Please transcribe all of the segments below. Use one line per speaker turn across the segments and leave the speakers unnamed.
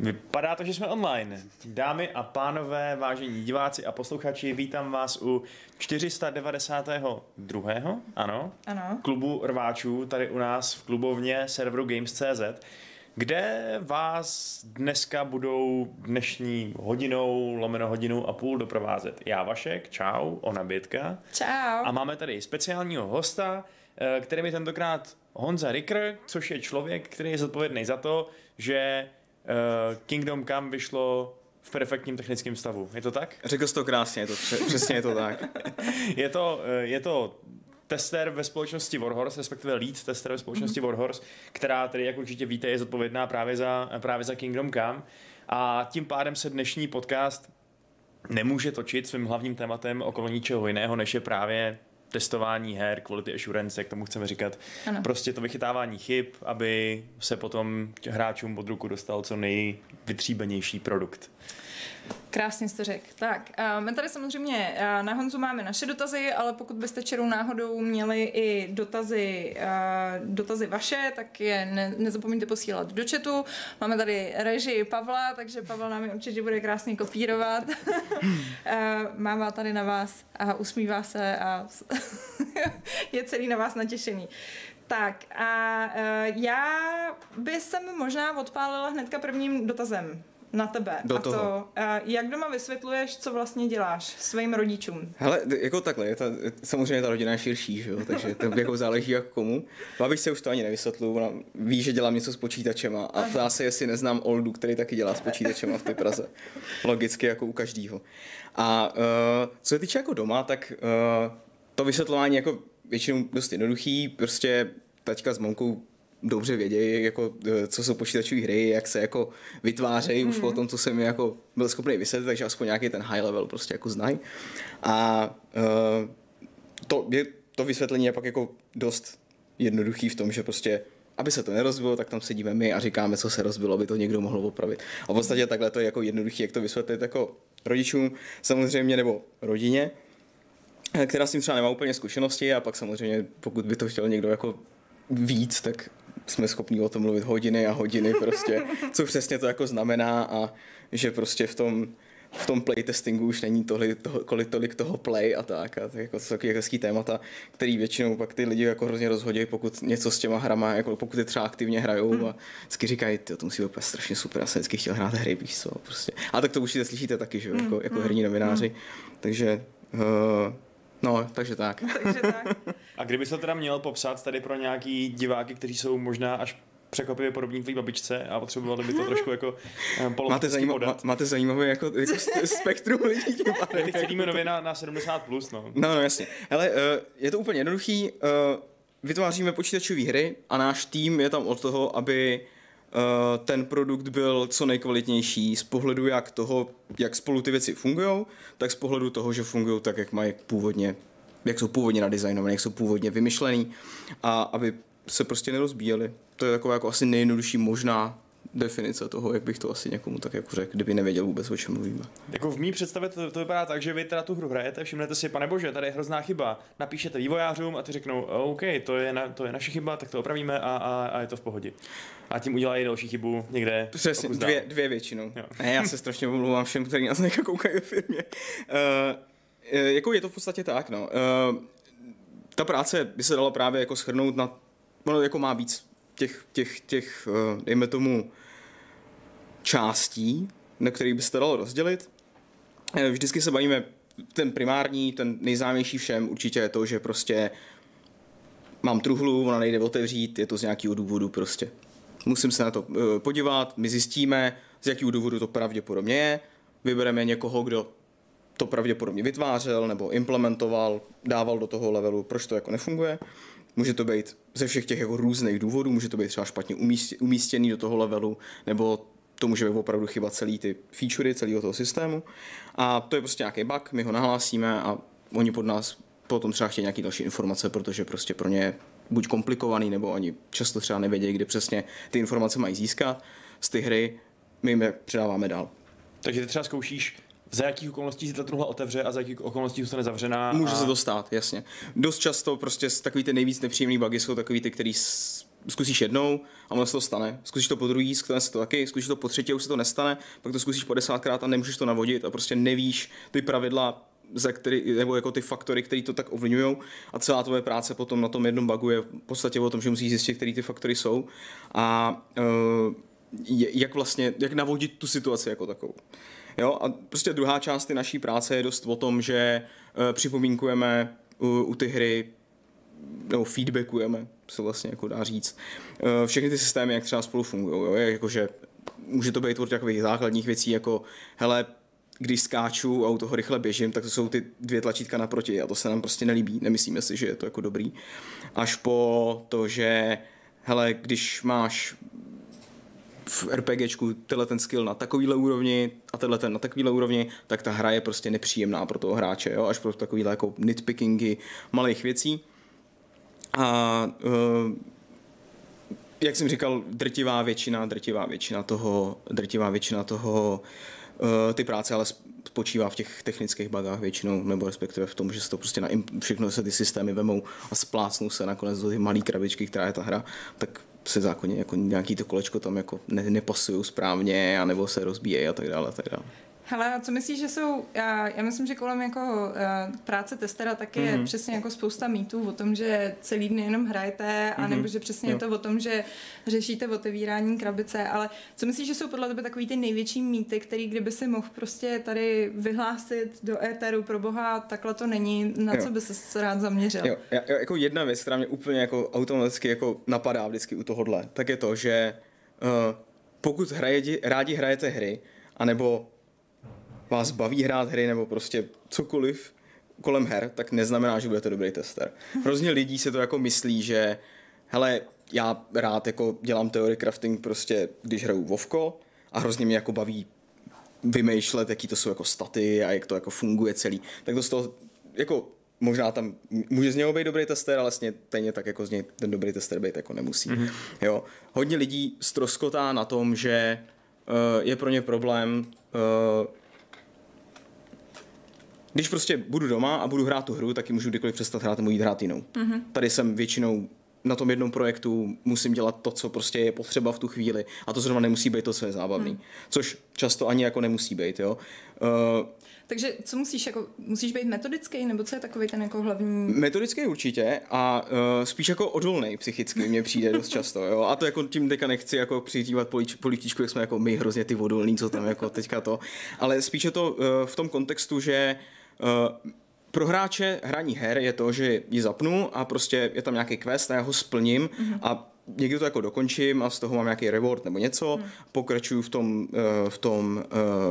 Vypadá to, že jsme online. Dámy a pánové, vážení diváci a posluchači, vítám vás u 492. Ano?
Ano.
Klubu rváčů tady u nás v klubovně serveru Games.cz, kde vás dneska budou dnešní hodinou, lomeno hodinu a půl doprovázet. Já Vašek, čau, ona Bětka.
Čau.
A máme tady speciálního hosta, eh, kterým je tentokrát Honza Ricker, což je člověk, který je zodpovědný za to, že Kingdom Come vyšlo v perfektním technickém stavu. Je to tak?
Řekl jsi to krásně, je to, přesně je to tak.
je, to, uh, je to tester ve společnosti Warhorse, respektive lead tester ve společnosti mm-hmm. Warhorse, která tedy, jak určitě víte, je zodpovědná právě za, právě za Kingdom Come. A tím pádem se dnešní podcast nemůže točit svým hlavním tématem okolo ničeho jiného, než je právě testování her, quality assurance, jak tomu chceme říkat. Ano. Prostě to vychytávání chyb, aby se potom hráčům pod ruku dostal co nejvytříbenější produkt.
Krásně jste řekl. Tak, my tady samozřejmě na Honzu máme naše dotazy, ale pokud byste čerou náhodou měli i dotazy, dotazy vaše, tak je ne, nezapomeňte posílat do chatu. Máme tady režii Pavla, takže Pavel nám je určitě bude krásně kopírovat. Mává tady na vás a usmívá se a je celý na vás natěšený. Tak a uh, já bych se možná odpálila hnedka prvním dotazem na tebe.
Do
a
toho.
to, jak doma vysvětluješ, co vlastně děláš svým rodičům?
Hele, jako takhle, je ta, samozřejmě ta rodina je širší, že jo? takže to jako záleží jak komu. Babiš se už to ani nevysvětluju, ona ví, že dělám něco s počítačema a ptá se, jestli neznám Oldu, který taky dělá s počítačema v té Praze. Logicky jako u každého. A uh, co se týče jako doma, tak uh, to vysvětlování jako většinou dost jednoduchý, prostě taťka s mamkou dobře vědějí, jako, e, co jsou počítačové hry, jak se jako vytvářejí mm. už po tom, co jsem jako byl schopný vysvětlit, takže aspoň nějaký ten high level prostě jako znají. A uh, to, je, to vysvětlení je pak jako dost jednoduchý v tom, že prostě aby se to nerozbilo, tak tam sedíme my a říkáme, co se rozbilo, aby to někdo mohl opravit. A v podstatě takhle to je jako jednoduchý, jak to vysvětlit jako rodičům samozřejmě nebo rodině, e, která s tím třeba nemá úplně zkušenosti a pak samozřejmě, pokud by to chtěl někdo jako víc, tak jsme schopni o tom mluvit hodiny a hodiny prostě, co přesně to jako znamená a že prostě v tom, v tom playtestingu už není tolik toho, kolik, tolik toho play a tak. A to, jako, to jsou hezký témata, který většinou pak ty lidi jako hrozně rozhodí, pokud něco s těma hrama, jako pokud je třeba aktivně hrajou hmm. a vždycky říkají, to musí být strašně super, já jsem vždycky chtěl hrát hry, víš co, prostě. A tak to určitě slyšíte taky, že jo, jako, jako hmm. herní novináři. Takže uh, No, takže tak.
takže tak.
A kdyby se teda měl popsat tady pro nějaký diváky, kteří jsou možná až překvapivě podobní tvé babičce a potřebovali by to trošku jako um,
máte, zajímav, má, máte zajímavé jako, jako spektrum lidí tím
Teď celíme nově na, na 70+, plus, no.
No, no, jasně. Hele, uh, je to úplně jednoduchý. Uh, vytváříme počítačové hry a náš tým je tam od toho, aby uh, ten produkt byl co nejkvalitnější z pohledu jak toho, jak spolu ty věci fungují, tak z pohledu toho, že fungují tak, jak mají původně, jak jsou původně nadizajnované, jak jsou původně vymyšlený a aby se prostě nerozbíjeli. To je taková jako asi nejjednodušší možná definice toho, jak bych to asi někomu tak jako řekl, kdyby nevěděl vůbec, o čem mluvíme.
Jako v mý představě to, to vypadá tak, že vy teda tu hru hrajete, všimnete si, pane bože, tady je hrozná chyba, napíšete vývojářům a ty řeknou, OK, to je, na, to je naše chyba, tak to opravíme a, a, a je to v pohodě. A tím udělají další chybu někde.
Přesně, dvě, dvě většinou. Jo. Ne, já se strašně omlouvám všem, kteří nás někdo koukají ve firmě. Uh, jako je to v podstatě tak, no. Uh, ta práce by se dala právě jako schrnout na, ono jako má víc těch, těch, těch uh, dejme tomu, částí, na který by se to dalo rozdělit. Eh, vždycky se bavíme, ten primární, ten nejznámější všem určitě je to, že prostě mám truhlu, ona nejde otevřít, je to z nějakého důvodu prostě. Musím se na to eh, podívat, my zjistíme, z jakého důvodu to pravděpodobně je, vybereme někoho, kdo to pravděpodobně vytvářel nebo implementoval, dával do toho levelu, proč to jako nefunguje. Může to být ze všech těch jako různých důvodů, může to být třeba špatně umístěný do toho levelu, nebo to může být opravdu chyba celý ty featurey celého toho systému. A to je prostě nějaký bug, my ho nahlásíme a oni pod nás potom třeba chtějí nějaké další informace, protože prostě pro ně je buď komplikovaný, nebo oni často třeba nevědějí, kde přesně ty informace mají získat z ty hry, my jim je předáváme dál.
Takže ty třeba zkoušíš za jakých okolností se ta truhla otevře a za jakých okolností zůstane zavřená.
Může
a...
se to stát, jasně. Dost často prostě takový ty nejvíc nepříjemný bugy jsou takový ty, který zkusíš jednou a ono se to stane. Zkusíš to po druhý, stane se to taky, zkusíš to po třetí už se to nestane, pak to zkusíš po desátkrát a nemůžeš to navodit a prostě nevíš ty pravidla, za který, nebo jako ty faktory, které to tak ovlivňují a celá tvoje práce potom na tom jednom bugu je v podstatě o tom, že musíš zjistit, které ty faktory jsou a uh, jak vlastně, jak navodit tu situaci jako takovou. Jo, a prostě druhá část ty naší práce je dost o tom, že uh, připomínkujeme u, u ty hry nebo feedbackujeme, se vlastně jako dá říct. Uh, všechny ty systémy, jak třeba spolu fungují, jakože může to být od takových základních věcí, jako hele, když skáču a u toho rychle běžím, tak to jsou ty dvě tlačítka naproti a to se nám prostě nelíbí, nemyslíme si, že je to jako dobrý. Až po to, že hele, když máš v RPGčku tenhle ten skill na takovýhle úrovni a tenhle ten na takovýhle úrovni, tak ta hra je prostě nepříjemná pro toho hráče, jo? až pro takovýhle jako nitpickingy malých věcí. A uh, jak jsem říkal, drtivá většina, drtivá většina toho, drtivá většina toho uh, ty práce ale spočívá v těch technických bugách většinou, nebo respektive v tom, že se to prostě na, všechno se ty systémy vemou a splácnou se nakonec do ty malé krabičky, která je ta hra, tak se zákonně jako nějaký to kolečko tam jako ne, nepasují správně, anebo se rozbíjejí a tak dále, a tak dále.
Hele, co myslíš, že jsou, já, já myslím, že kolem jako uh, práce testera taky mm-hmm. je přesně jako spousta mýtů o tom, že celý den jenom hrajete, mm-hmm. anebo že přesně jo. je to o tom, že řešíte otevírání krabice, ale co myslíš, že jsou podle tebe takový ty největší mýty, který kdyby si mohl prostě tady vyhlásit do éteru pro boha, takhle to není, na jo. co by se rád zaměřil?
Jo, já, jako jedna věc, která mě úplně jako automaticky jako napadá vždycky u tohohle, tak je to, že uh, pokud hraje, rádi hrajete hry, anebo vás baví hrát hry nebo prostě cokoliv kolem her, tak neznamená, že budete dobrý tester. Hrozně lidí se to jako myslí, že hele, já rád jako dělám teorie crafting prostě, když hraju Vovko a hrozně mě jako baví vymýšlet, jaký to jsou jako staty a jak to jako funguje celý. Tak to z toho jako možná tam může z něho být dobrý tester, ale vlastně stejně tak jako z něj ten dobrý tester být jako nemusí. Mm-hmm. Jo. Hodně lidí stroskotá na tom, že uh, je pro ně problém uh, když prostě budu doma a budu hrát tu hru, tak ji můžu kdykoliv přestat hrát a můžu jít hrát jinou. Mm-hmm. Tady jsem většinou na tom jednom projektu musím dělat to, co prostě je potřeba v tu chvíli a to zrovna nemusí být to, co je zábavný. Hmm. Což často ani jako nemusí být, jo. Uh,
takže co musíš, jako, musíš být metodický, nebo co je takový ten jako hlavní...
Metodický určitě a uh, spíš jako odolný psychicky mně přijde dost často, jo. A to jako tím teďka nechci jako přiřívat političku, jak jsme jako my hrozně ty odolní, co tam jako teďka to. Ale spíš je to uh, v tom kontextu, že Uh, pro hráče hraní her je to, že ji zapnu a prostě je tam nějaký quest a já ho splním mm-hmm. a někdy to jako dokončím a z toho mám nějaký reward nebo něco, mm. pokračuju v tom, uh, v, tom,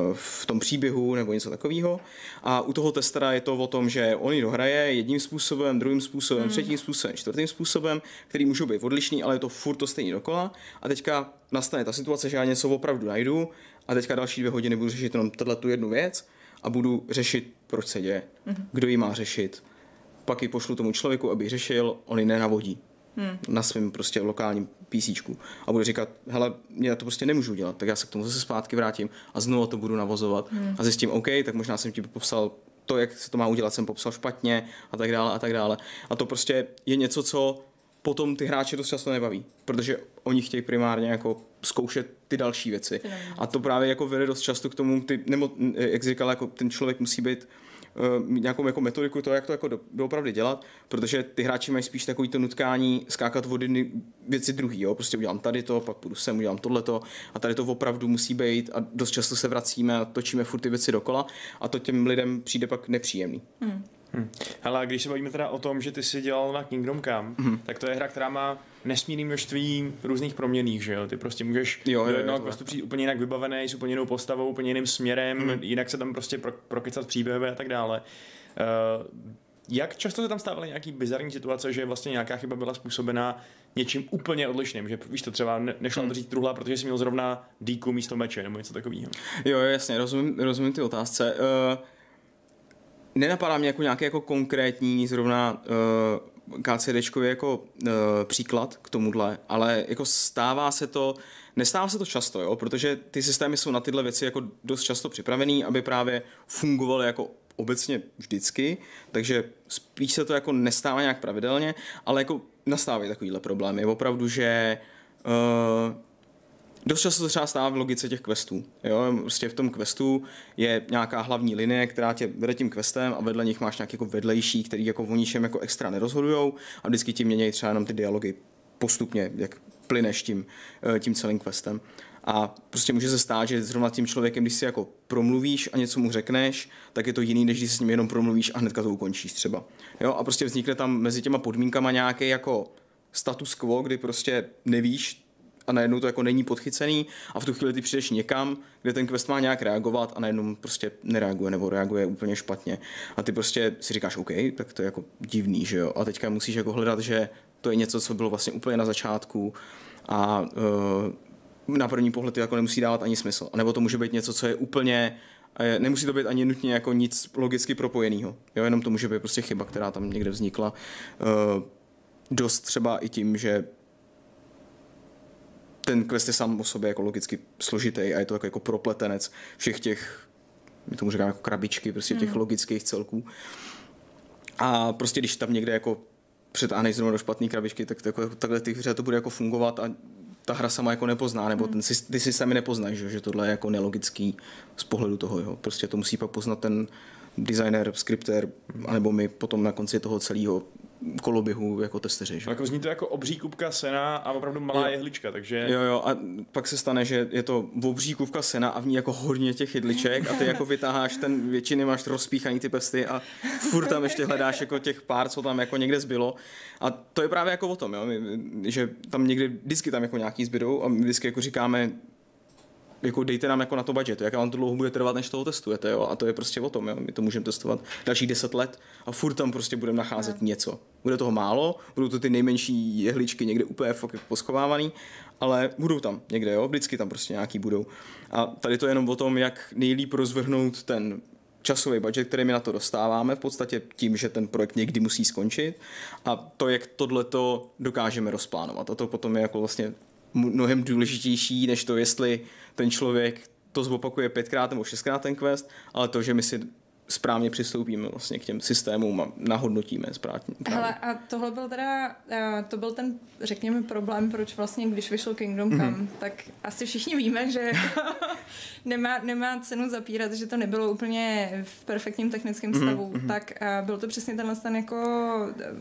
uh, v tom příběhu nebo něco takového. A u toho testera je to o tom, že on ji dohraje jedním způsobem, druhým způsobem, mm. třetím způsobem, čtvrtým způsobem, který můžou být odlišný, ale je to furt to stejný dokola. A teďka nastane ta situace, že já něco opravdu najdu a teďka další dvě hodiny budu řešit jenom tu jednu věc a budu řešit, proč se děje, mm-hmm. kdo ji má řešit. Pak ji pošlu tomu člověku, aby řešil, on ji nenavodí hmm. na svém prostě lokálním PC a budu říkat, hele, já to prostě nemůžu dělat, tak já se k tomu zase zpátky vrátím a znovu to budu navozovat hmm. a zjistím, OK, tak možná jsem ti popsal to, jak se to má udělat, jsem popsal špatně a tak dále a tak dále. A to prostě je něco, co potom ty hráče dost často nebaví, protože oni chtějí primárně jako zkoušet ty další věci. A to právě jako vede dost často k tomu, ty, nebo jak jsi říkal, jako ten člověk musí být mít nějakou jako metodiku to, jak to jako do, doopravdy dělat, protože ty hráči mají spíš takový to nutkání skákat od jedny věci druhý, jo, prostě udělám tady to, pak půjdu sem, udělám tohleto a tady to opravdu musí být a dost často se vracíme a točíme furt ty věci dokola a to těm lidem přijde pak nepříjemný. Hmm.
Hmm. Hele, když se bavíme teda o tom, že ty jsi dělal na Kingdom Come, hmm. tak to je hra, která má nesmírný množství různých proměných, že jo? Ty prostě můžeš jo, do jednoho questu přijít úplně jinak vybavený, s úplně jinou postavou, úplně jiným směrem, hmm. jinak se tam prostě pro, prokycat příběhy a tak dále. Uh, jak často se tam stávaly nějaký bizarní situace, že vlastně nějaká chyba byla způsobena něčím úplně odlišným, že víš to třeba ne, nešlo hmm. otevřít truhla, protože jsi měl zrovna díku místo meče nebo něco takového.
Jo, jasně, rozumím, rozumím ty otázce. Uh, nenapadá mě jako nějaký jako konkrétní zrovna uh, KCD jako uh, příklad k tomuhle, ale jako stává se to, nestává se to často, jo, protože ty systémy jsou na tyhle věci jako dost často připravený, aby právě fungovaly jako obecně vždycky, takže spíš se to jako nestává nějak pravidelně, ale jako nastávají takovýhle problémy. Opravdu, že uh, Dost často to třeba stává v logice těch questů. Jo? Prostě v tom questu je nějaká hlavní linie, která tě vede tím questem a vedle nich máš nějaký jako vedlejší, který jako o ničem jako extra nerozhodujou a vždycky ti mění třeba jenom ty dialogy postupně, jak plyneš tím, eh, tím celým questem. A prostě může se stát, že zrovna tím člověkem, když si jako promluvíš a něco mu řekneš, tak je to jiný, než když si s ním jenom promluvíš a hnedka to ukončíš třeba. Jo? A prostě vznikne tam mezi těma podmínkama nějaký jako status quo, kdy prostě nevíš, a najednou to jako není podchycený a v tu chvíli ty přijdeš někam, kde ten quest má nějak reagovat a najednou prostě nereaguje nebo reaguje úplně špatně. A ty prostě si říkáš, OK, tak to je jako divný, že jo. A teďka musíš jako hledat, že to je něco, co bylo vlastně úplně na začátku a uh, na první pohled to jako nemusí dávat ani smysl. A nebo to může být něco, co je úplně Nemusí to být ani nutně jako nic logicky propojeného. Jo, jenom to může být prostě chyba, která tam někde vznikla. Uh, dost třeba i tím, že ten quest je sám o sobě jako logicky složitý a je to jako, jako propletenec všech těch, my tomu říkáme jako krabičky, prostě těch mm. logických celků. A prostě když tam někde jako přetáhneš zrovna do špatné krabičky, tak to, jako, takhle ty hře to bude jako fungovat a ta hra sama jako nepozná, nebo ten, ty systémy nepoznají, že, že tohle je jako nelogický z pohledu toho. Jo. Prostě to musí pak poznat ten designer, skripter, anebo my potom na konci toho celého koloběhu jako testeři. Že?
Jako zní to jako obří kubka sena a opravdu malá jo. jehlička, takže...
Jo, jo, a pak se stane, že je to obří kubka sena a v ní jako hodně těch jedliček a ty jako vytáháš ten, většiny máš rozpíchaný ty pesty a furt tam ještě hledáš jako těch pár, co tam jako někde zbylo. A to je právě jako o tom, jo, že tam někdy vždycky tam jako nějaký zbydou a my vždycky jako říkáme, jako dejte nám jako na to budget, jak vám to dlouho bude trvat, než toho testujete, jo? a to je prostě o tom, jo? my to můžeme testovat dalších 10 let a furt tam prostě budeme nacházet no. něco. Bude toho málo, budou to ty nejmenší jehličky někde úplně fakt poschovávaný, ale budou tam někde, jo? vždycky tam prostě nějaký budou. A tady to je jenom o tom, jak nejlíp rozvrhnout ten časový budget, který my na to dostáváme, v podstatě tím, že ten projekt někdy musí skončit a to, jak tohle to dokážeme rozplánovat. A to potom je jako vlastně mnohem důležitější, než to, jestli ten člověk to zopakuje pětkrát nebo šestkrát ten quest, ale to, že my si správně přistoupíme vlastně k těm systémům a nahodnotíme správně.
Hele, a tohle byl teda, to byl ten, řekněme, problém, proč vlastně, když vyšel Kingdom Come, mm-hmm. tak asi všichni víme, že nemá, nemá cenu zapírat, že to nebylo úplně v perfektním technickém mhm, stavu. Mm-hmm. Tak byl to přesně tenhle ten jako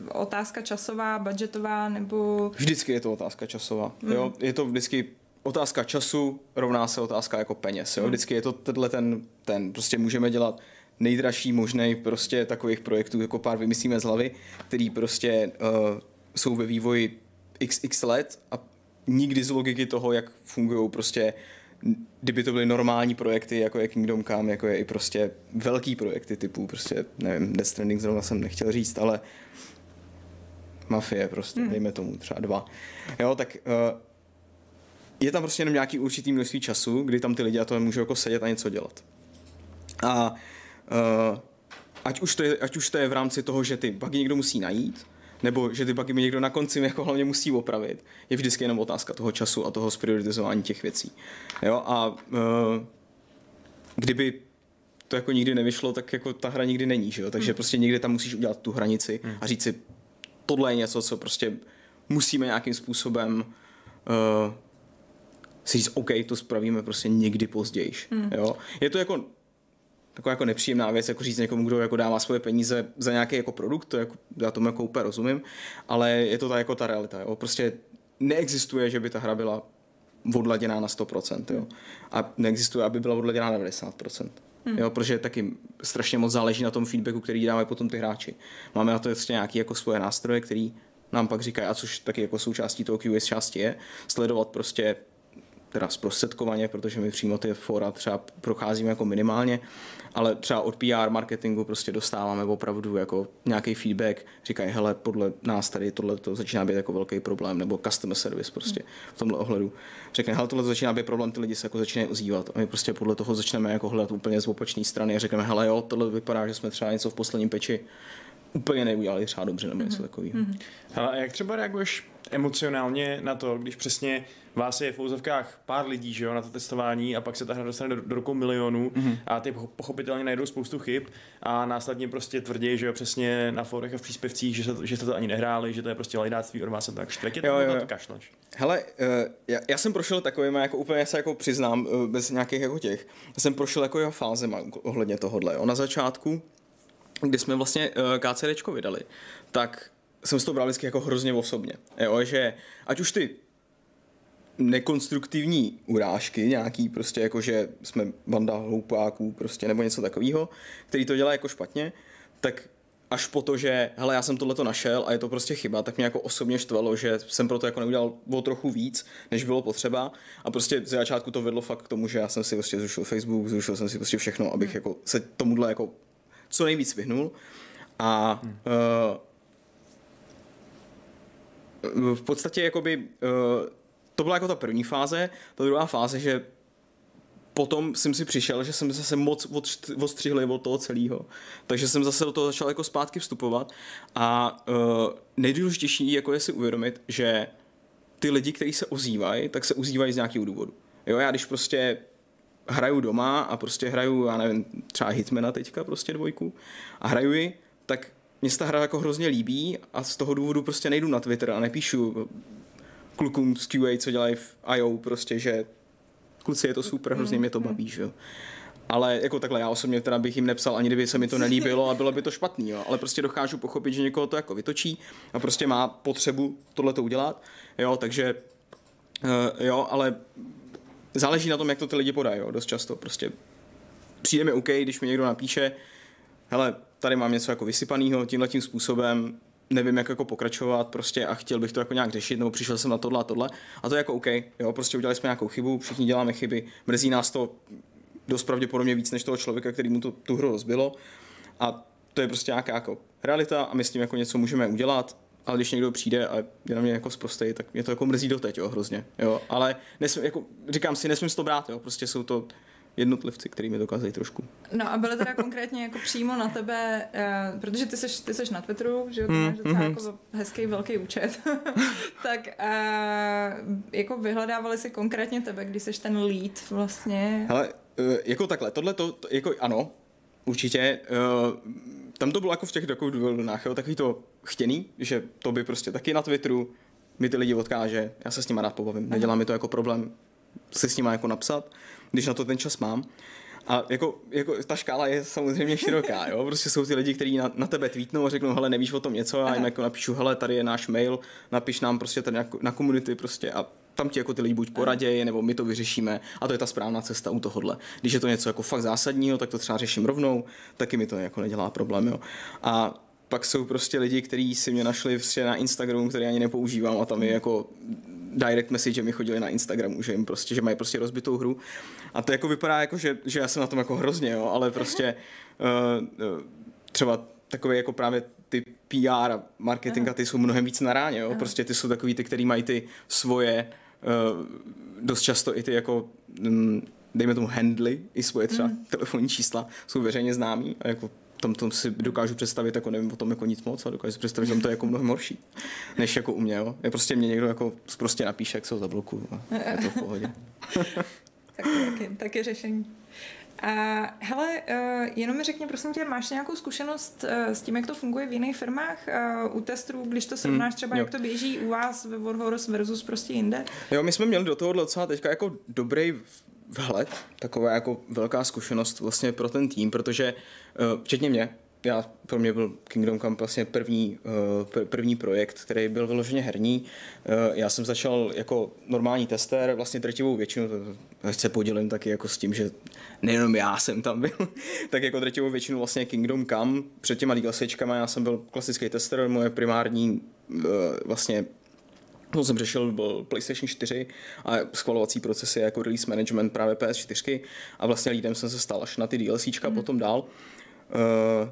otázka časová, budgetová, nebo...
Vždycky je to otázka časová, mm. jo. Je to vždycky otázka času rovná se otázka jako peněz. Jo? Hmm. Vždycky je to tenhle ten, ten, prostě můžeme dělat nejdražší možný prostě takových projektů, jako pár vymyslíme z hlavy, který prostě uh, jsou ve vývoji xx let a nikdy z logiky toho, jak fungují prostě kdyby to byly normální projekty, jako je Kingdom Come, jako je i prostě velký projekty typu prostě, nevím, Death Stranding zrovna jsem nechtěl říct, ale Mafie prostě, hmm. dejme tomu třeba dva. Jo, tak uh, je tam prostě jenom nějaký určitý množství času, kdy tam ty lidi a to můžou jako sedět a něco dělat. A uh, ať, už to je, ať už to je v rámci toho, že ty bugy někdo musí najít, nebo že ty bugy mi někdo na konci jako hlavně musí opravit, je vždycky jenom otázka toho času a toho sprioritizování těch věcí. Jo? A uh, kdyby to jako nikdy nevyšlo, tak jako ta hra nikdy není, že jo? takže hmm. prostě někde tam musíš udělat tu hranici hmm. a říct si, tohle je něco, co prostě musíme nějakým způsobem uh, si říct, OK, to spravíme prostě někdy později. Hmm. Jo? Je to jako taková jako nepříjemná věc, jako říct někomu, kdo jako dává svoje peníze za nějaký jako produkt, to jako, já tomu jako úplně rozumím, ale je to ta jako ta realita. Jo? Prostě neexistuje, že by ta hra byla odladěná na 100%. Jo? A neexistuje, aby byla odladěná na 90%. Hmm. Jo, protože taky strašně moc záleží na tom feedbacku, který dávají potom ty hráči. Máme na to ještě nějaké jako svoje nástroje, který nám pak říkají, a což taky jako součástí toho QS části je, sledovat prostě teda zprostředkovaně, protože my přímo ty fora třeba procházíme jako minimálně, ale třeba od PR marketingu prostě dostáváme opravdu jako nějaký feedback, říkají, hele, podle nás tady tohle to začíná být jako velký problém, nebo customer service prostě v tomhle ohledu. Řekne, hele, tohle to začíná být problém, ty lidi se jako začínají ozývat a my prostě podle toho začneme jako hledat úplně z opačné strany a řekneme, hele, jo, tohle vypadá, že jsme třeba něco v posledním peči úplně neudělali třeba dobře nebo něco takového.
Hele, a jak třeba reaguješ emocionálně na to, když přesně vás je v úzovkách pár lidí, že jo, na to testování a pak se ta hra dostane do, do rukou milionů mm-hmm. a ty poch- pochopitelně najdou spoustu chyb a následně prostě tvrdí, že jo, přesně na forech a v příspěvcích, že, se, že jste to ani nehráli, že to je prostě lajdáctví od vás se to tak štve.
Jo, jo, jo.
to kašleš.
Hele, eh, já, já jsem prošel takovým, jako úplně se jako přiznám, eh, bez nějakých jako těch, já jsem prošel jako jeho fázema ohledně tohohle. Jo. Na začátku, kdy jsme vlastně uh, KCDčko vydali, tak jsem si to bral vždycky jako hrozně osobně. Jo, že ať už ty nekonstruktivní urážky nějaký, prostě jako, že jsme banda hloupáků, prostě, nebo něco takového, který to dělá jako špatně, tak až po to, že hele, já jsem tohleto našel a je to prostě chyba, tak mě jako osobně štvalo, že jsem pro to jako neudělal o trochu víc, než bylo potřeba. A prostě z začátku to vedlo fakt k tomu, že já jsem si prostě zrušil Facebook, zrušil jsem si prostě všechno, abych jako se tomuhle jako co nejvíc vyhnul. A uh, v podstatě jakoby uh, to byla jako ta první fáze, ta druhá fáze, že potom jsem si přišel, že jsem zase moc odstřihlý od toho celého. Takže jsem zase do toho začal jako zpátky vstupovat a uh, nejdůležitější jako je si uvědomit, že ty lidi, kteří se ozývají, tak se ozývají z nějakého důvodu. Jo, já když prostě hraju doma a prostě hraju, já nevím, třeba Hitmana teďka prostě dvojku a hraju ji, tak mě se ta hra jako hrozně líbí a z toho důvodu prostě nejdu na Twitter a nepíšu klukům z QA, co dělají v IO, prostě, že kluci, je to super, hrozně mě to baví, že jo. Ale jako takhle, já osobně teda bych jim nepsal, ani kdyby se mi to nelíbilo a bylo by to špatný, jo. Ale prostě dokážu pochopit, že někoho to jako vytočí a prostě má potřebu tohle to udělat, jo, takže uh, jo, ale záleží na tom, jak to ty lidi podají, jo, dost často. Prostě přijde mi OK, když mi někdo napíše, hele, tady mám něco jako vysypanýho tímhle tím způsobem, nevím, jak jako pokračovat prostě a chtěl bych to jako nějak řešit, nebo přišel jsem na tohle a tohle. A to je jako OK, jo, prostě udělali jsme nějakou chybu, všichni děláme chyby, mrzí nás to dost pravděpodobně víc než toho člověka, který mu to, tu hru rozbilo. A to je prostě nějaká jako realita a my s tím jako něco můžeme udělat, ale když někdo přijde a je na mě jako zprostej, tak mě to jako mrzí doteď, jo, hrozně, jo. Ale nesmím, jako, říkám si, nesmím si to brát, jo, prostě jsou to jednotlivci, který mi dokázají trošku.
No a byly teda konkrétně jako přímo na tebe, uh, protože ty seš, ty seš na Twitteru, že jo, ty máš docela
mhm.
jako hezký velký účet, tak uh, jako vyhledávali si konkrétně tebe, když seš ten lead vlastně.
Hele, eh, jako takhle, tohle to, to jako ano, určitě, eh, tam to bylo jako v těch jo, takový to chtěný, že to by prostě taky na Twitteru mi ty lidi odkáže, já se s nima rád pobavím, nedělá mi to jako problém si s nima jako napsat, když na to ten čas mám. A jako, jako ta škála je samozřejmě široká, jo? Prostě jsou ty lidi, kteří na, na tebe tweetnou a řeknou, hele, nevíš o tom něco, a jim jako napíšu, hele, tady je náš mail, napiš nám prostě tady na, na komunity prostě a tam ti jako ty lidi buď poradějí, nebo my to vyřešíme a to je ta správná cesta u tohohle. Když je to něco jako fakt zásadního, tak to třeba řeším rovnou, taky mi to jako nedělá problém, jo. A pak jsou prostě lidi, kteří si mě našli prostě na Instagramu, který ani nepoužívám a tam je jako direct message mi chodili na Instagramu, že jim prostě, že mají prostě rozbitou hru. A to jako vypadá jako, že, že já jsem na tom jako hrozně, jo, ale prostě uh, uh, třeba takové jako právě ty PR a marketing a ty jsou mnohem víc na ráně, jo. Prostě ty jsou takový ty, který mají ty svoje, uh, dost často i ty jako um, dejme tomu handly, i svoje třeba mm. telefonní čísla jsou veřejně známí a jako tam to si dokážu představit, jako nevím o tom jako nic moc, ale dokážu si představit, že tam to je jako mnohem horší, než jako u mě, jo. Je prostě mě někdo jako prostě napíše, jak se ho zablokuju a je to v pohodě.
tak, taky, taky řešení. A hele, uh, jenom mi řekni, prosím tě, máš nějakou zkušenost uh, s tím, jak to funguje v jiných firmách uh, u testů, když to srovnáš třeba,
jo.
jak to běží u vás ve Warhorse versus prostě jinde?
Jo, my jsme měli do toho docela teďka jako dobrý vhled, taková jako velká zkušenost vlastně pro ten tým, protože uh, včetně mě, já, pro mě byl Kingdom Come vlastně první, uh, první projekt, který byl vyloženě herní. Uh, já jsem začal jako normální tester, vlastně drtivou většinu, se podělím taky jako s tím, že nejenom já jsem tam byl, tak jako drtivou většinu vlastně Kingdom Come před těma DLCčkama, já jsem byl klasický tester, moje primární vlastně to jsem řešil byl PlayStation 4 a schvalovací procesy jako release management právě PS4 a vlastně lídem jsem se stal až na ty DLCčka mm. potom dál. Uh,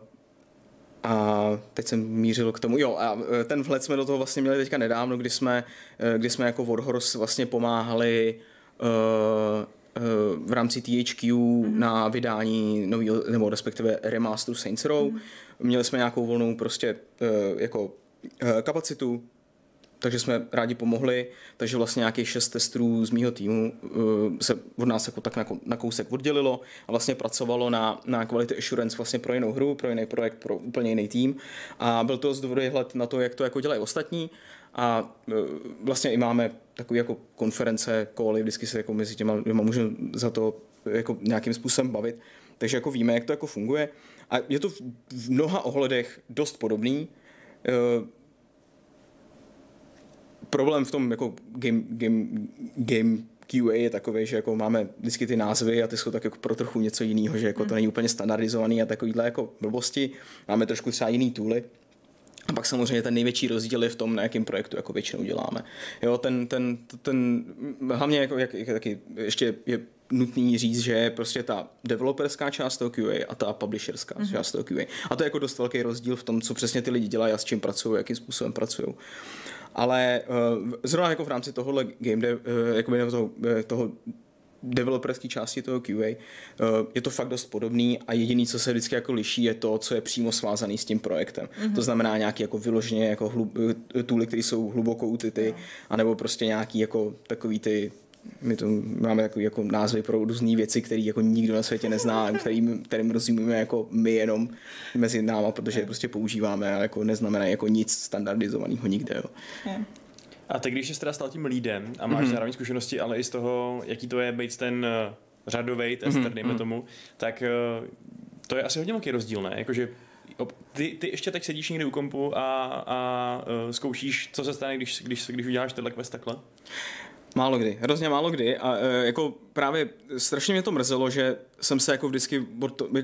a teď jsem mířil k tomu, jo, a ten vhled jsme do toho vlastně měli teďka nedávno, kdy jsme, kdy jsme jako Warhorse vlastně pomáhali uh, v rámci THQ mm. na vydání nového, nebo respektive remasteru Saints Row. Mm. Měli jsme nějakou volnou prostě jako kapacitu, takže jsme rádi pomohli, takže vlastně nějakých šest testů z mýho týmu uh, se od nás jako tak na, na kousek oddělilo a vlastně pracovalo na, na quality assurance vlastně pro jinou hru, pro jiný projekt, pro úplně jiný tým. A byl to z hled na to, jak to jako dělají ostatní. A uh, vlastně i máme takové jako konference, koly, vždycky se jako mezi těma dvěma můžeme za to jako nějakým způsobem bavit, takže jako víme, jak to jako funguje. A je to v, mnoha ohledech dost podobný, uh, problém v tom jako game, game, game QA je takový, že jako máme vždycky ty názvy a ty jsou tak jako pro trochu něco jiného, že jako to hmm. není úplně standardizovaný a takovýhle jako blbosti. Máme trošku třeba jiný tooly. A pak samozřejmě ten největší rozdíl je v tom, na jakém projektu jako většinou děláme. Jo, ten, ten, ten hlavně jako, jak, jak, taky ještě je nutný říct, že je prostě ta developerská část toho QA a ta publisherská mm-hmm. část toho QA. A to je jako dost velký rozdíl v tom, co přesně ty lidi dělají a s čím pracují, jakým způsobem pracují ale uh, zrovna jako v rámci tohohle game dev, uh, jako toho, uh, toho developerské části toho QA, uh, je to fakt dost podobný a jediný, co se vždycky jako liší, je to, co je přímo svázaný s tím projektem. Mm-hmm. To znamená nějaký jako vyloženě jako hlub, tooly, které jsou hluboko utity, anebo prostě nějaký jako takový ty my to máme takový jako názvy pro různé věci, které jako nikdo na světě nezná, kterým, kterým rozumíme jako my jenom mezi náma, protože je prostě používáme a jako neznamená jako nic standardizovaného nikde. Jo.
A teď, když jsi teda stal tím lídem a máš mm-hmm. zároveň zkušenosti, ale i z toho, jaký to je být ten uh, řadový tester, mm-hmm. dejme mhm. tomu, tak uh, to je asi hodně velký rozdíl, ne? Jakože ty, ty ještě teď sedíš někdy u kompu a, a uh, zkoušíš, co se stane, když, když, když uděláš tenhle quest takhle?
Málo kdy, hrozně málo kdy a e, jako právě strašně mě to mrzelo, že jsem se jako vždycky,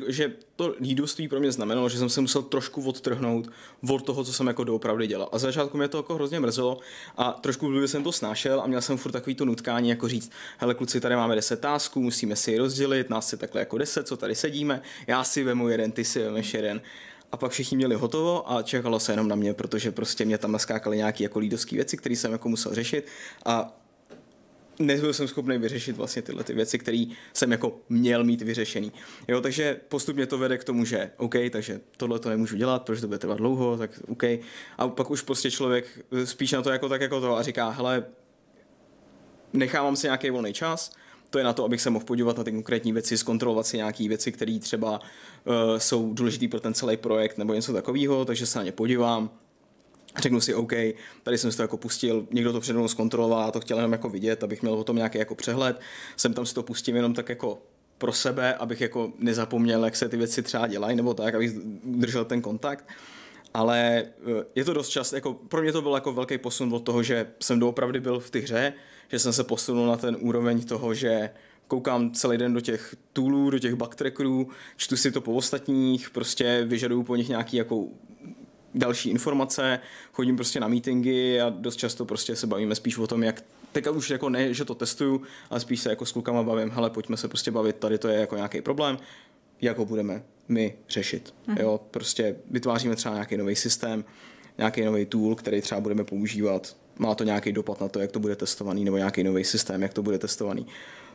že to lídoství pro mě znamenalo, že jsem se musel trošku odtrhnout od toho, co jsem jako doopravdy dělal. A za začátku mě to jako hrozně mrzelo a trošku blbě jsem to snášel a měl jsem furt takový to nutkání, jako říct, hele kluci, tady máme 10 tásků, musíme si je rozdělit, nás je takhle jako 10, co tady sedíme, já si vemu jeden, ty si vemeš jeden a pak všichni měli hotovo a čekalo se jenom na mě, protože prostě mě tam naskákaly nějaké jako lídovské věci, které jsem jako musel řešit a nebyl jsem schopný vyřešit vlastně tyhle ty věci, které jsem jako měl mít vyřešený. Jo, takže postupně to vede k tomu, že OK, takže tohle to nemůžu dělat, protože to bude trvat dlouho, tak OK. A pak už prostě člověk spíš na to jako tak jako to a říká, hele, nechávám si nějaký volný čas, to je na to, abych se mohl podívat na ty konkrétní věci, zkontrolovat si nějaké věci, které třeba uh, jsou důležité pro ten celý projekt nebo něco takového, takže se na ně podívám, řeknu si, OK, tady jsem si to jako pustil, někdo to přede mnou zkontroloval, a to chtěl jenom jako vidět, abych měl o tom nějaký jako přehled, jsem tam si to pustím jenom tak jako pro sebe, abych jako nezapomněl, jak se ty věci třeba dělají, nebo tak, abych držel ten kontakt. Ale eh, je to dost čas, jako pro mě to byl jako velký posun od toho, že jsem doopravdy byl v té hře, že jsem se posunul na ten úroveň toho, že koukám celý den do těch toolů, do těch backtrackerů, čtu si to po ostatních, prostě vyžaduju po nich nějaký jako další informace, chodím prostě na meetingy a dost často prostě se bavíme spíš o tom, jak teď už jako ne, že to testuju, ale spíš se jako s klukama bavím, hele, pojďme se prostě bavit, tady to je jako nějaký problém, jak ho budeme my řešit. Mm. Jo, prostě vytváříme třeba nějaký nový systém, nějaký nový tool, který třeba budeme používat, má to nějaký dopad na to, jak to bude testovaný, nebo nějaký nový systém, jak to bude testovaný.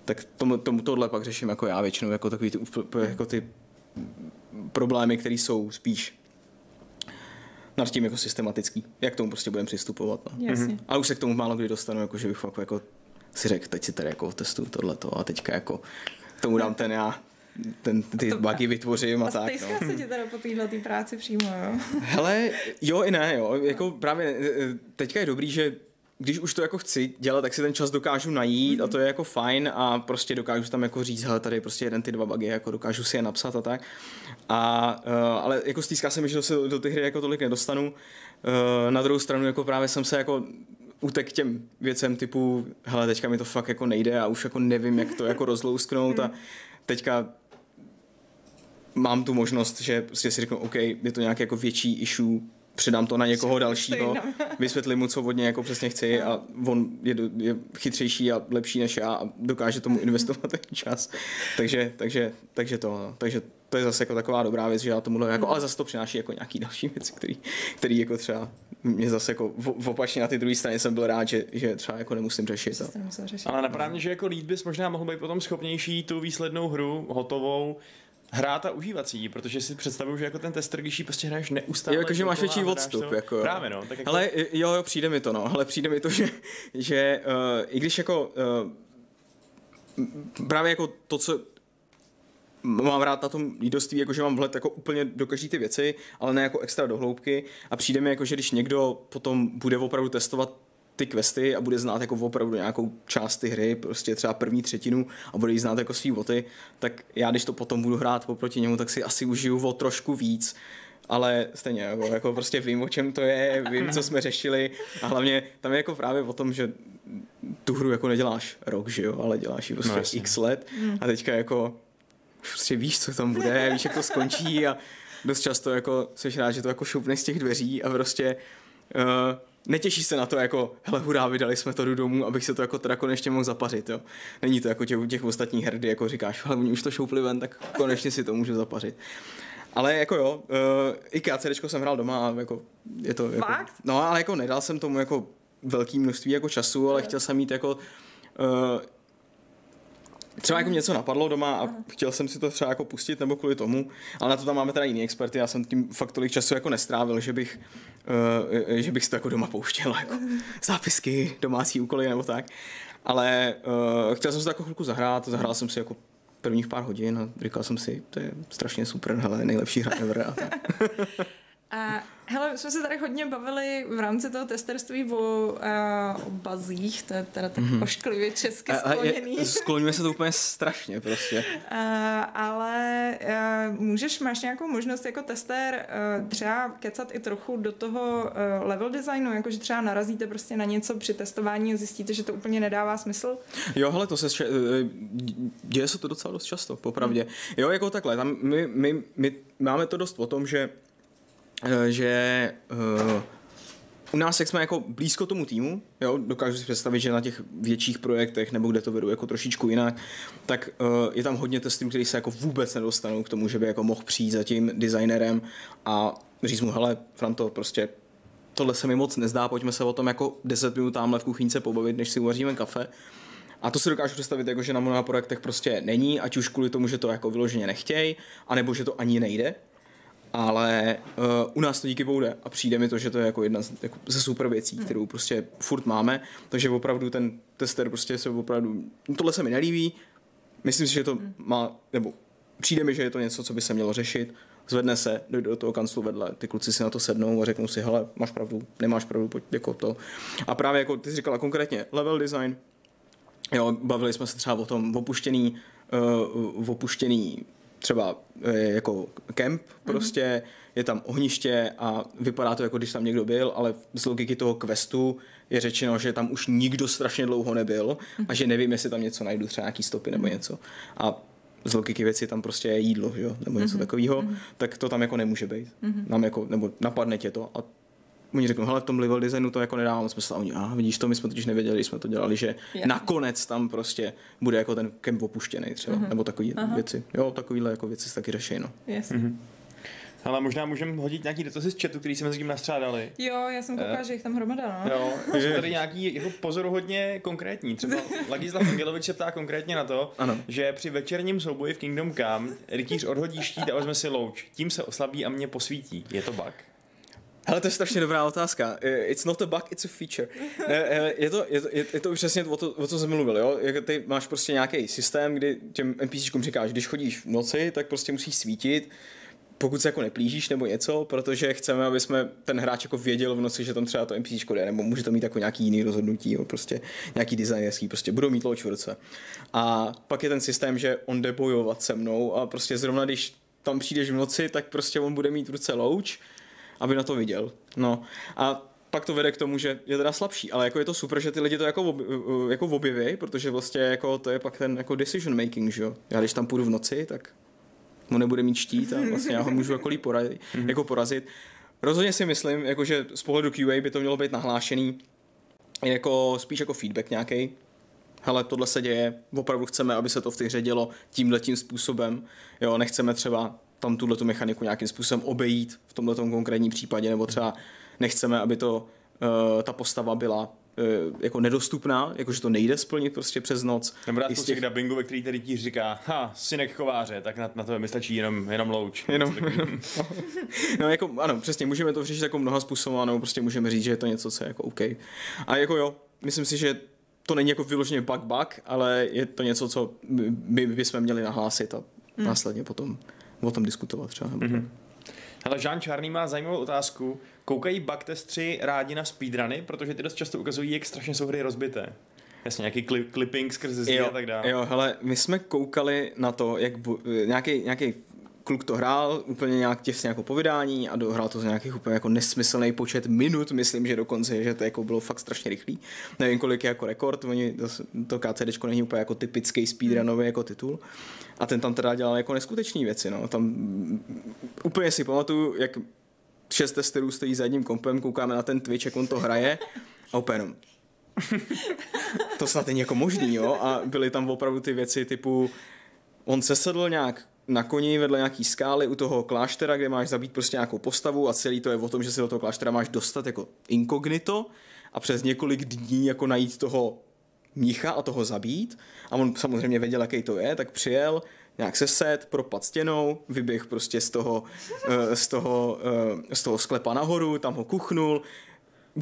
Tak tomu, tomu tohle pak řeším jako já většinou, jako takový ty, jako ty problémy, které jsou spíš nad tím jako systematický, jak k tomu prostě budeme přistupovat. No.
Mm-hmm.
A už se k tomu málo kdy dostanu, jako že bych fakt jako si řekl, teď si tady jako testuju tohleto a teďka jako tomu dám ten já ten, ty to, bugy vytvořím a, a tak.
A no. se ti teda po téhle práci přímo, jo?
Hele, jo i ne, jo. Jako právě e, e, teďka je dobrý, že když už to jako chci dělat, tak si ten čas dokážu najít mm-hmm. a to je jako fajn a prostě dokážu tam jako říct, hele, tady prostě jeden ty dva bugy, jako dokážu si je napsat a tak. A, uh, ale jako stýská se mi, že se do, do ty hry jako tolik nedostanu. Uh, na druhou stranu jako právě jsem se jako utek těm věcem typu, hele, teďka mi to fakt jako nejde a už jako nevím, jak to jako rozlousknout a teďka mám tu možnost, že prostě si řeknu, OK, je to nějaký jako větší issue, předám to na někoho dalšího, vysvětlím mu, co od něj jako přesně chci a on je, do- je chytřejší a lepší než já a dokáže tomu investovat ten čas. Takže, takže, takže to, no. takže to je zase jako taková dobrá věc, že já tomuhle, jako, ale zase to přináší jako nějaký další věci, který, který jako třeba mě zase jako v- opačně na ty druhé straně jsem byl rád, že, že třeba jako nemusím řešit. A,
řešit.
Ale napadá mě, že jako lead bys možná mohl být potom schopnější tu výslednou hru hotovou hrát a užívat si ji, protože si představuju, že jako ten tester, když ji prostě hraješ neustále.
Jo, jakože máš
dokola,
větší odstup,
to.
jako.
Právě no. Tak jako,
Ale jo, jo, přijde mi to, no, ale přijde mi to, že, že uh, i když jako uh, právě jako to, co mám rád na tom lídoství, jako že mám vhled jako úplně do každé ty věci, ale ne jako extra do hloubky a přijde mi jako, že když někdo potom bude opravdu testovat ty questy a bude znát jako opravdu nějakou část ty hry, prostě třeba první třetinu a bude jí znát jako svý boty, tak já když to potom budu hrát oproti němu, tak si asi užiju o trošku víc, ale stejně, jako, jako prostě vím, o čem to je, vím, co jsme řešili a hlavně tam je jako právě o tom, že tu hru jako neděláš rok, že jo, ale děláš ji prostě
No, jasně.
x let a teďka jako prostě víš, co tam bude, víš, jak to skončí a dost často jako jsi rád, že to jako šoupne z těch dveří a prostě uh, netěšíš se na to jako, hele hurá, vydali jsme to do domů, abych se to jako teda konečně mohl zapařit, jo. Není to jako těch, těch ostatních her, kdy jako říkáš, ale oni už to šoupli ven, tak konečně si to můžu zapařit. Ale jako jo, uh, i KCDčko jsem hrál doma a jako je to jako,
Fakt?
no ale jako nedal jsem tomu jako velký množství jako času, ale chtěl jsem mít jako uh, Třeba jako něco napadlo doma a chtěl jsem si to třeba jako pustit nebo kvůli tomu, ale na to tam máme teda jiný experty, já jsem tím fakt tolik času jako nestrávil, že bych, uh, že bych si to jako doma pouštěl, jako zápisky, domácí úkoly nebo tak. Ale uh, chtěl jsem si to jako chvilku zahrát, zahrál jsem si jako prvních pár hodin a říkal jsem si, to je strašně super, hele, nejlepší hra ever a tak.
A hele, my jsme se tady hodně bavili v rámci toho testerství o, uh, o bazích, to je teda tak mm-hmm. ošklivě česky
A, a
skloněný.
je, skloňuje se to úplně strašně prostě.
Uh, ale uh, můžeš, máš nějakou možnost jako tester uh, třeba kecat i trochu do toho uh, level designu, jakože třeba narazíte prostě na něco při testování a zjistíte, že to úplně nedává smysl?
Jo, hele, to se eh, děje se to docela dost často, popravdě. Jo, jako takhle, tam my, my, my máme to dost o tom, že eh, že uh, u nás, jak jsme jako blízko tomu týmu, jo, dokážu si představit, že na těch větších projektech, nebo kde to vedu jako trošičku jinak, tak uh, je tam hodně testů, který se jako vůbec nedostanou k tomu, že by jako mohl přijít za tím designerem a říct mu, hele, Franto, prostě tohle se mi moc nezdá, pojďme se o tom jako 10 minut tamhle v kuchyňce pobavit, než si uvaříme kafe. A to si dokážu představit, jako, že na mnoha projektech prostě není, ať už kvůli tomu, že to jako vyloženě nechtějí, anebo že to ani nejde. Ale uh, u nás to díky bohu jde a přijde mi to, že to je jako jedna z, jako ze super věcí, kterou prostě furt máme, takže opravdu ten tester prostě se opravdu, tohle se mi nelíbí, myslím si, že to má, nebo přijde mi, že je to něco, co by se mělo řešit, zvedne se, dojde do toho kanclu vedle, ty kluci si na to sednou a řeknou si, hele, máš pravdu, nemáš pravdu, pojď jako to. A právě jako ty jsi říkala konkrétně, level design, jo, bavili jsme se třeba o tom opuštěný, uh, opuštěný třeba uh, jako kemp prostě, mm-hmm. je tam ohniště a vypadá to jako když tam někdo byl, ale z logiky toho questu je řečeno, že tam už nikdo strašně dlouho nebyl mm-hmm. a že nevím, jestli tam něco najdu, třeba nějaký stopy nebo něco. A z logiky věci tam prostě je jídlo, že jo, nebo něco mm-hmm. takového, mm-hmm. tak to tam jako nemůže být. Mm-hmm. Nám jako, nebo napadne tě to a oni řeknou, hele, v tom level designu to jako nedávám smysl. A oni, a vidíš to, my jsme totiž nevěděli, když jsme to dělali, že
Jasně.
nakonec tam prostě bude jako ten kemp opuštěný třeba, mm-hmm. nebo takové věci. Jo, takovýhle jako věci se taky řeší, no.
Yes.
Mhm. Ale možná můžeme hodit nějaký dotazy z chatu, který jsme mezi tím nastřádali.
Jo, já jsem koukala, že jich tam hromada, no.
Jo, jsou tady nějaký jako pozoruhodně konkrétní. Třeba Lagislav Angelovič se ptá konkrétně na to,
Ano.
že při večerním souboji v Kingdom Come rytíř odhodí štít a vezme si louč. Tím se oslabí a mě posvítí. Je to bug?
Hele, to je strašně dobrá otázka. It's not a bug, it's a feature. Eh, je, to, je, to, je, to přesně o, to, o co jsem mluvil, jo? Ty máš prostě nějaký systém, kdy těm NPCčkům říkáš, když chodíš v noci, tak prostě musíš svítit, pokud se jako neplížíš nebo něco, protože chceme, aby jsme ten hráč jako věděl v noci, že tam třeba to NPC jde, nebo může to mít jako nějaký jiný rozhodnutí, jo, prostě nějaký designerský, prostě budou mít loď v ruce. A pak je ten systém, že on jde bojovat se mnou a prostě zrovna když tam přijdeš v noci, tak prostě on bude mít v ruce louč, aby na to viděl. No a pak to vede k tomu, že je teda slabší, ale jako je to super, že ty lidi to jako, ob, jako objeví, protože vlastně jako to je pak ten jako decision making, že jo. Já když tam půjdu v noci, tak on nebude mít štít a vlastně já ho můžu jako porazit, jako porazit. rozhodně si myslím, jako že z pohledu QA by to mělo být nahlášený jako spíš jako feedback nějaký. Hele, tohle se děje, opravdu chceme, aby se to v té hře dělo tímhle tím způsobem. Jo, nechceme třeba tam tuhle tu mechaniku nějakým způsobem obejít v tomhle konkrétním případě, nebo třeba nechceme, aby to uh, ta postava byla uh, jako nedostupná, jakože to nejde splnit prostě přes noc.
Nebo dát
I z
prostě
těch-
k dubbingu, ve který tady ti říká, ha, synek kováře, tak na, na to mi stačí jenom, jenom louč.
Jenom, jenom, no jako, ano, přesně, můžeme to řešit jako mnoha způsobů, ano, prostě můžeme říct, že je to něco, co je jako OK. A jako jo, myslím si, že to není jako vyloženě bug bug, ale je to něco, co my, my bychom měli nahlásit a
Hmm.
následně potom o tom diskutovat třeba. Mm-hmm.
Hele, Jean Čárný má zajímavou otázku. Koukají bugtestři rádi na speedruny, protože ty dost často ukazují, jak strašně jsou hry rozbité. Jasně, nějaký klip, clipping skrze zdi a tak dále.
jo, hele, my jsme koukali na to, jak bu, nějaký, nějaký kluk to hrál, úplně nějak těsně jako povídání a dohrál to z nějakých úplně jako nesmyslný počet minut, myslím, že dokonce, že to jako bylo fakt strašně rychlý. Nevím, kolik je jako rekord, oni, to, to KCDčko není úplně jako typický speedrunový jako titul. A ten tam teda dělal jako neskutečné věci, no. Tam úplně si pamatuju, jak šest testerů stojí za jedním kompem, koukáme na ten Twitch, jak on to hraje a úplně to snad není jako možný, jo? A byly tam opravdu ty věci typu, on se sedl nějak na koni vedle nějaký skály u toho kláštera, kde máš zabít prostě nějakou postavu a celý to je o tom, že se do toho kláštera máš dostat jako inkognito a přes několik dní jako najít toho mnicha a toho zabít. A on samozřejmě věděl, jaký to je, tak přijel, nějak se set, propad stěnou, vyběh prostě z toho, eh, z toho, eh, z toho sklepa nahoru, tam ho kuchnul,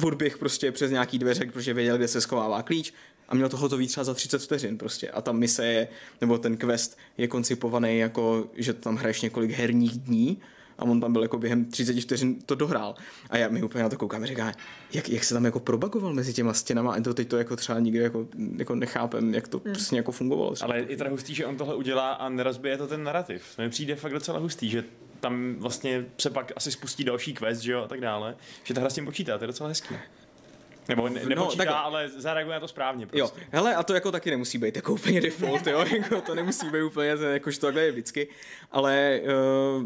odběh prostě přes nějaký dveře, protože věděl, kde se schovává klíč a měl to hotový třeba za 30 vteřin prostě. A ta mise je, nebo ten quest je koncipovaný jako, že tam hraješ několik herních dní a on tam byl jako během 30 vteřin to dohrál. A já mi úplně na to koukám a říká, jak, jak se tam jako probagoval mezi těma stěnama a to teď to jako třeba nikdy jako, jako nechápem, jak to hmm. přesně jako fungovalo. Třeba.
Ale je teda hustý, že on tohle udělá a nerozbije to ten narrativ. To mi přijde fakt docela hustý, že tam vlastně se pak asi spustí další quest, že jo, a tak dále. Že ta hra s tím počítá, to je docela hezký. Nebo ne, nepočítá,
takhle.
ale zareaguje na to správně
Jo,
prostě.
hele, a to jako taky nemusí být jako úplně default, jo, jako to nemusí být úplně, jakož to takhle je vždycky, ale uh,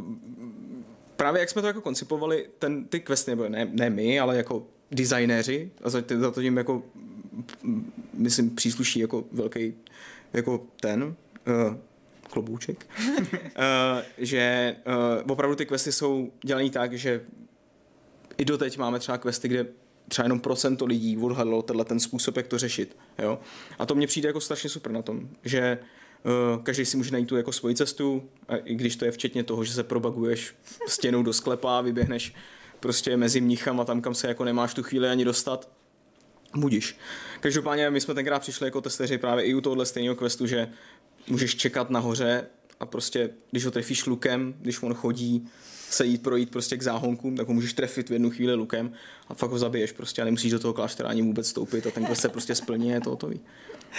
právě jak jsme to jako koncipovali, ten, ty questy, nebo ne, ne my, ale jako designéři, a za, za to tím jako, mm, myslím, přísluší jako velký, jako ten, uh, klobouček, uh, že uh, opravdu ty questy jsou dělané tak, že i doteď máme třeba questy, kde třeba jenom procento lidí odhadlo tenhle ten způsob, jak to řešit. Jo? A to mně přijde jako strašně super na tom, že uh, každý si může najít tu jako svoji cestu, a i když to je včetně toho, že se probaguješ stěnou do sklepa, vyběhneš prostě mezi mnichama tam, kam se jako nemáš tu chvíli ani dostat, budíš. Každopádně my jsme tenkrát přišli jako testeři právě i u tohohle stejného questu, že můžeš čekat nahoře a prostě, když ho trefíš lukem, když on chodí, se jít projít prostě k záhonkům, tak ho můžeš trefit v jednu chvíli lukem a fakt ho zabiješ prostě a nemusíš do toho kláštera ani vůbec stoupit a ten quest se prostě splní je to hotový.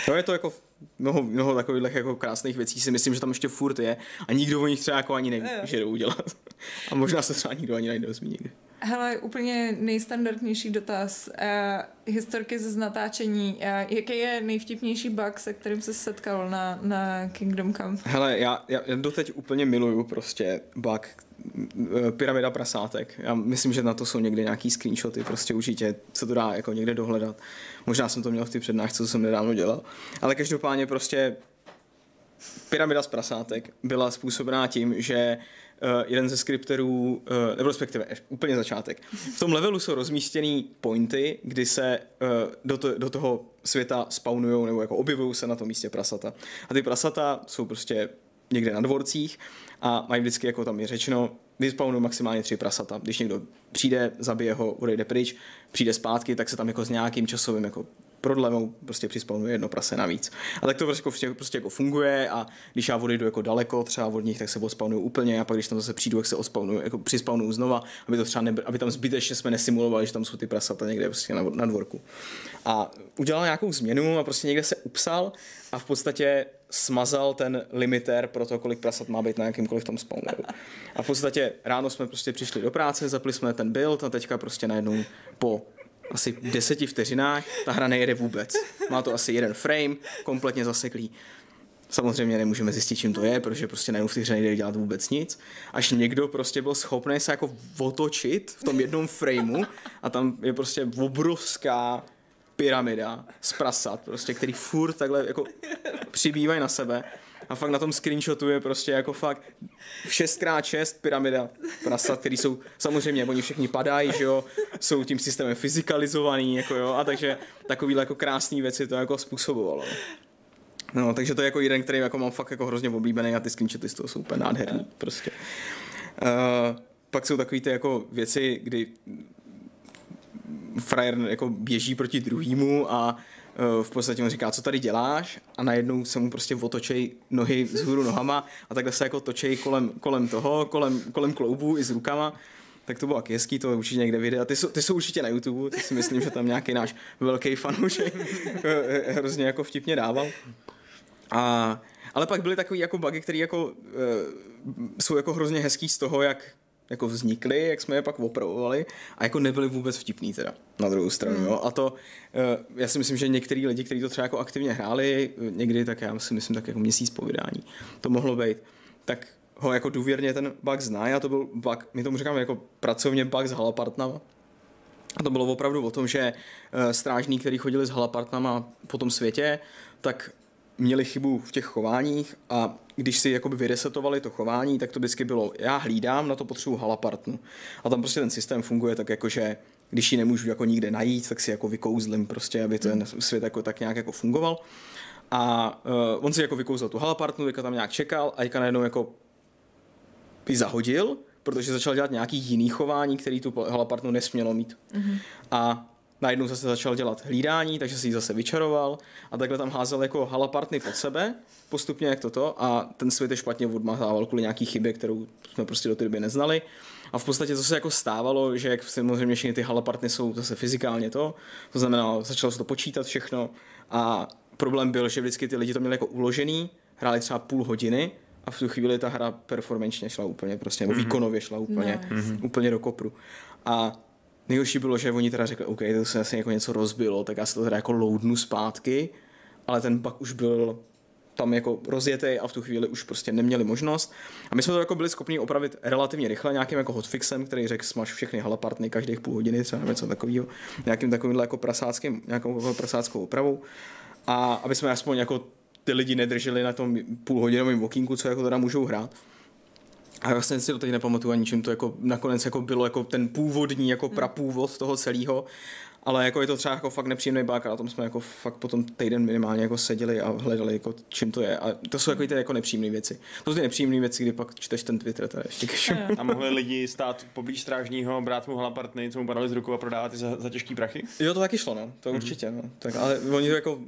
To je to jako mnoho, mnoho takových jako krásných věcí si myslím, že tam ještě furt je a nikdo o nich třeba jako ani neví, že jdou udělat. A možná se třeba nikdo ani nedozví nikdy.
Hele, úplně nejstandardnější dotaz. Uh, historky ze natáčení. Uh, jaký je nejvtipnější bug, se kterým se setkal na, na Kingdom Come?
Hele, já, já doteď úplně miluju prostě bug eh, pyramida prasátek. Já myslím, že na to jsou někde nějaký screenshoty, prostě určitě se to dá jako někde dohledat. Možná jsem to měl v té přednášce, co jsem nedávno dělal. Ale každopádně prostě pyramida z prasátek byla způsobená tím, že jeden ze skripterů, uh, nebo respektive eh, úplně začátek. V tom levelu jsou rozmístěný pointy, kdy se uh, do, to, do toho světa spawnujou nebo jako objevují se na tom místě prasata. A ty prasata jsou prostě někde na dvorcích a mají vždycky, jako tam je řečeno, vyspawnují maximálně tři prasata. Když někdo přijde, zabije ho, odejde pryč, přijde zpátky, tak se tam jako s nějakým časovým jako prodlevou prostě přispawnuje jedno prase navíc. A tak to prostě, prostě jako funguje a když já odejdu jako daleko třeba od nich, tak se odspawnuju úplně a pak když tam zase přijdu, tak se odspawnuju, jako přispawnuju znova, aby to třeba nebe, aby tam zbytečně jsme nesimulovali, že tam jsou ty prasata někde prostě na, na dvorku. A udělal nějakou změnu a prostě někde se upsal a v podstatě smazal ten limiter pro to, kolik prasat má být na jakýmkoliv tom spawneru. A v podstatě ráno jsme prostě přišli do práce, zapli jsme ten build a teďka prostě najednou po asi deseti vteřinách ta hra nejede vůbec. Má to asi jeden frame, kompletně zaseklý. Samozřejmě nemůžeme zjistit, čím to je, protože prostě najednou v té hře nejde dělat vůbec nic. Až někdo prostě byl schopný se jako otočit v tom jednom frameu a tam je prostě obrovská pyramida z prasat, prostě, který furt takhle jako přibývají na sebe. A fakt na tom screenshotu je prostě jako fakt 6x6 pyramida prasat, který jsou, samozřejmě, oni všichni padají, že jo, jsou tím systémem fyzikalizovaný, jako jo, a takže takovýhle jako krásný věci to jako způsobovalo. No, takže to je jako jeden, který jako mám fakt jako hrozně oblíbený a ty screenshoty z toho jsou úplně nádherný, prostě. Uh, pak jsou takový ty jako věci, kdy frajer jako běží proti druhýmu a v podstatě mu říká, co tady děláš a najednou se mu prostě otočej nohy vzhůru nohama a takhle se jako točej kolem, kolem toho, kolem, kolem kloubu i s rukama tak to bylo taky hezký, to určitě někde videa. Ty jsou, ty jsou určitě na YouTube, ty si myslím, že tam nějaký náš velký fanoušek hrozně jako vtipně dával. A, ale pak byly takový jako bugy, které jako, uh, jsou jako hrozně hezký z toho, jak jako vznikly, jak jsme je pak opravovali a jako nebyly vůbec vtipný teda na druhou stranu. Mm. Jo? A to, uh, já si myslím, že některý lidi, kteří to třeba jako aktivně hráli, někdy tak já si myslím tak jako měsíc po vydání, to mohlo být, tak ho jako důvěrně ten bug zná a to byl bug, my tomu říkáme jako pracovně bug s halapartnama. A to bylo opravdu o tom, že uh, strážní, kteří chodili s halapartnama po tom světě, tak měli chybu v těch chováních a když si jakoby vyresetovali to chování, tak to vždycky bylo, já hlídám, na to potřebuji halapartnu. A tam prostě ten systém funguje tak jako, že když ji nemůžu jako nikde najít, tak si jako vykouzlim prostě, aby ten svět jako tak nějak jako fungoval. A uh, on si jako vykouzl tu halapartnu, jako tam nějak čekal a Jika najednou jako ji zahodil, protože začal dělat nějaký jiný chování, který tu halapartnu nesmělo mít. Mm-hmm. A najednou zase začal dělat hlídání, takže si ji zase vyčaroval a takhle tam házel jako halapartny pod sebe, postupně jak toto a ten svět je špatně odmazával kvůli nějaký chybě, kterou jsme prostě do té doby neznali. A v podstatě to se jako stávalo, že jak samozřejmě všechny ty halapartny jsou zase fyzikálně to, to znamená, začalo se to počítat všechno a problém byl, že vždycky ty lidi to měli jako uložený, hráli třeba půl hodiny a v tu chvíli ta hra performančně šla úplně prostě, nebo mm-hmm. výkonově šla úplně, no. úplně do kopru. A nejhorší bylo, že oni teda řekli, OK, to se asi jako něco rozbilo, tak já se to teda jako loadnu zpátky, ale ten pak už byl tam jako rozjetý a v tu chvíli už prostě neměli možnost. A my jsme to jako byli schopni opravit relativně rychle nějakým jako hotfixem, který řekl, smaž všechny halapartny každých půl hodiny, třeba něco takového, nějakým takovým jako prasáckým, nějakou jako prasáckou opravou. A aby jsme aspoň jako ty lidi nedrželi na tom půlhodinovém okýnku, co jako teda můžou hrát. A vlastně si to teď nepamatuju ani čím to jako nakonec jako bylo jako ten původní jako hmm. prapůvod toho celého. Ale jako je to třeba jako fakt nepříjemný bug a na tom jsme jako fakt potom týden minimálně jako seděli a hledali jako čím to je. A to jsou jako ty jako nepříjemné věci. To jsou ty nepříjemné věci, kdy pak čteš ten Twitter teda ještě
A mohli lidi stát poblíž strážního, brát mu halapartny, co mu padali z rukou a prodávat za, za těžký prachy?
Jo, to taky šlo, no. To mm-hmm. určitě, no. Tak, ale oni to jako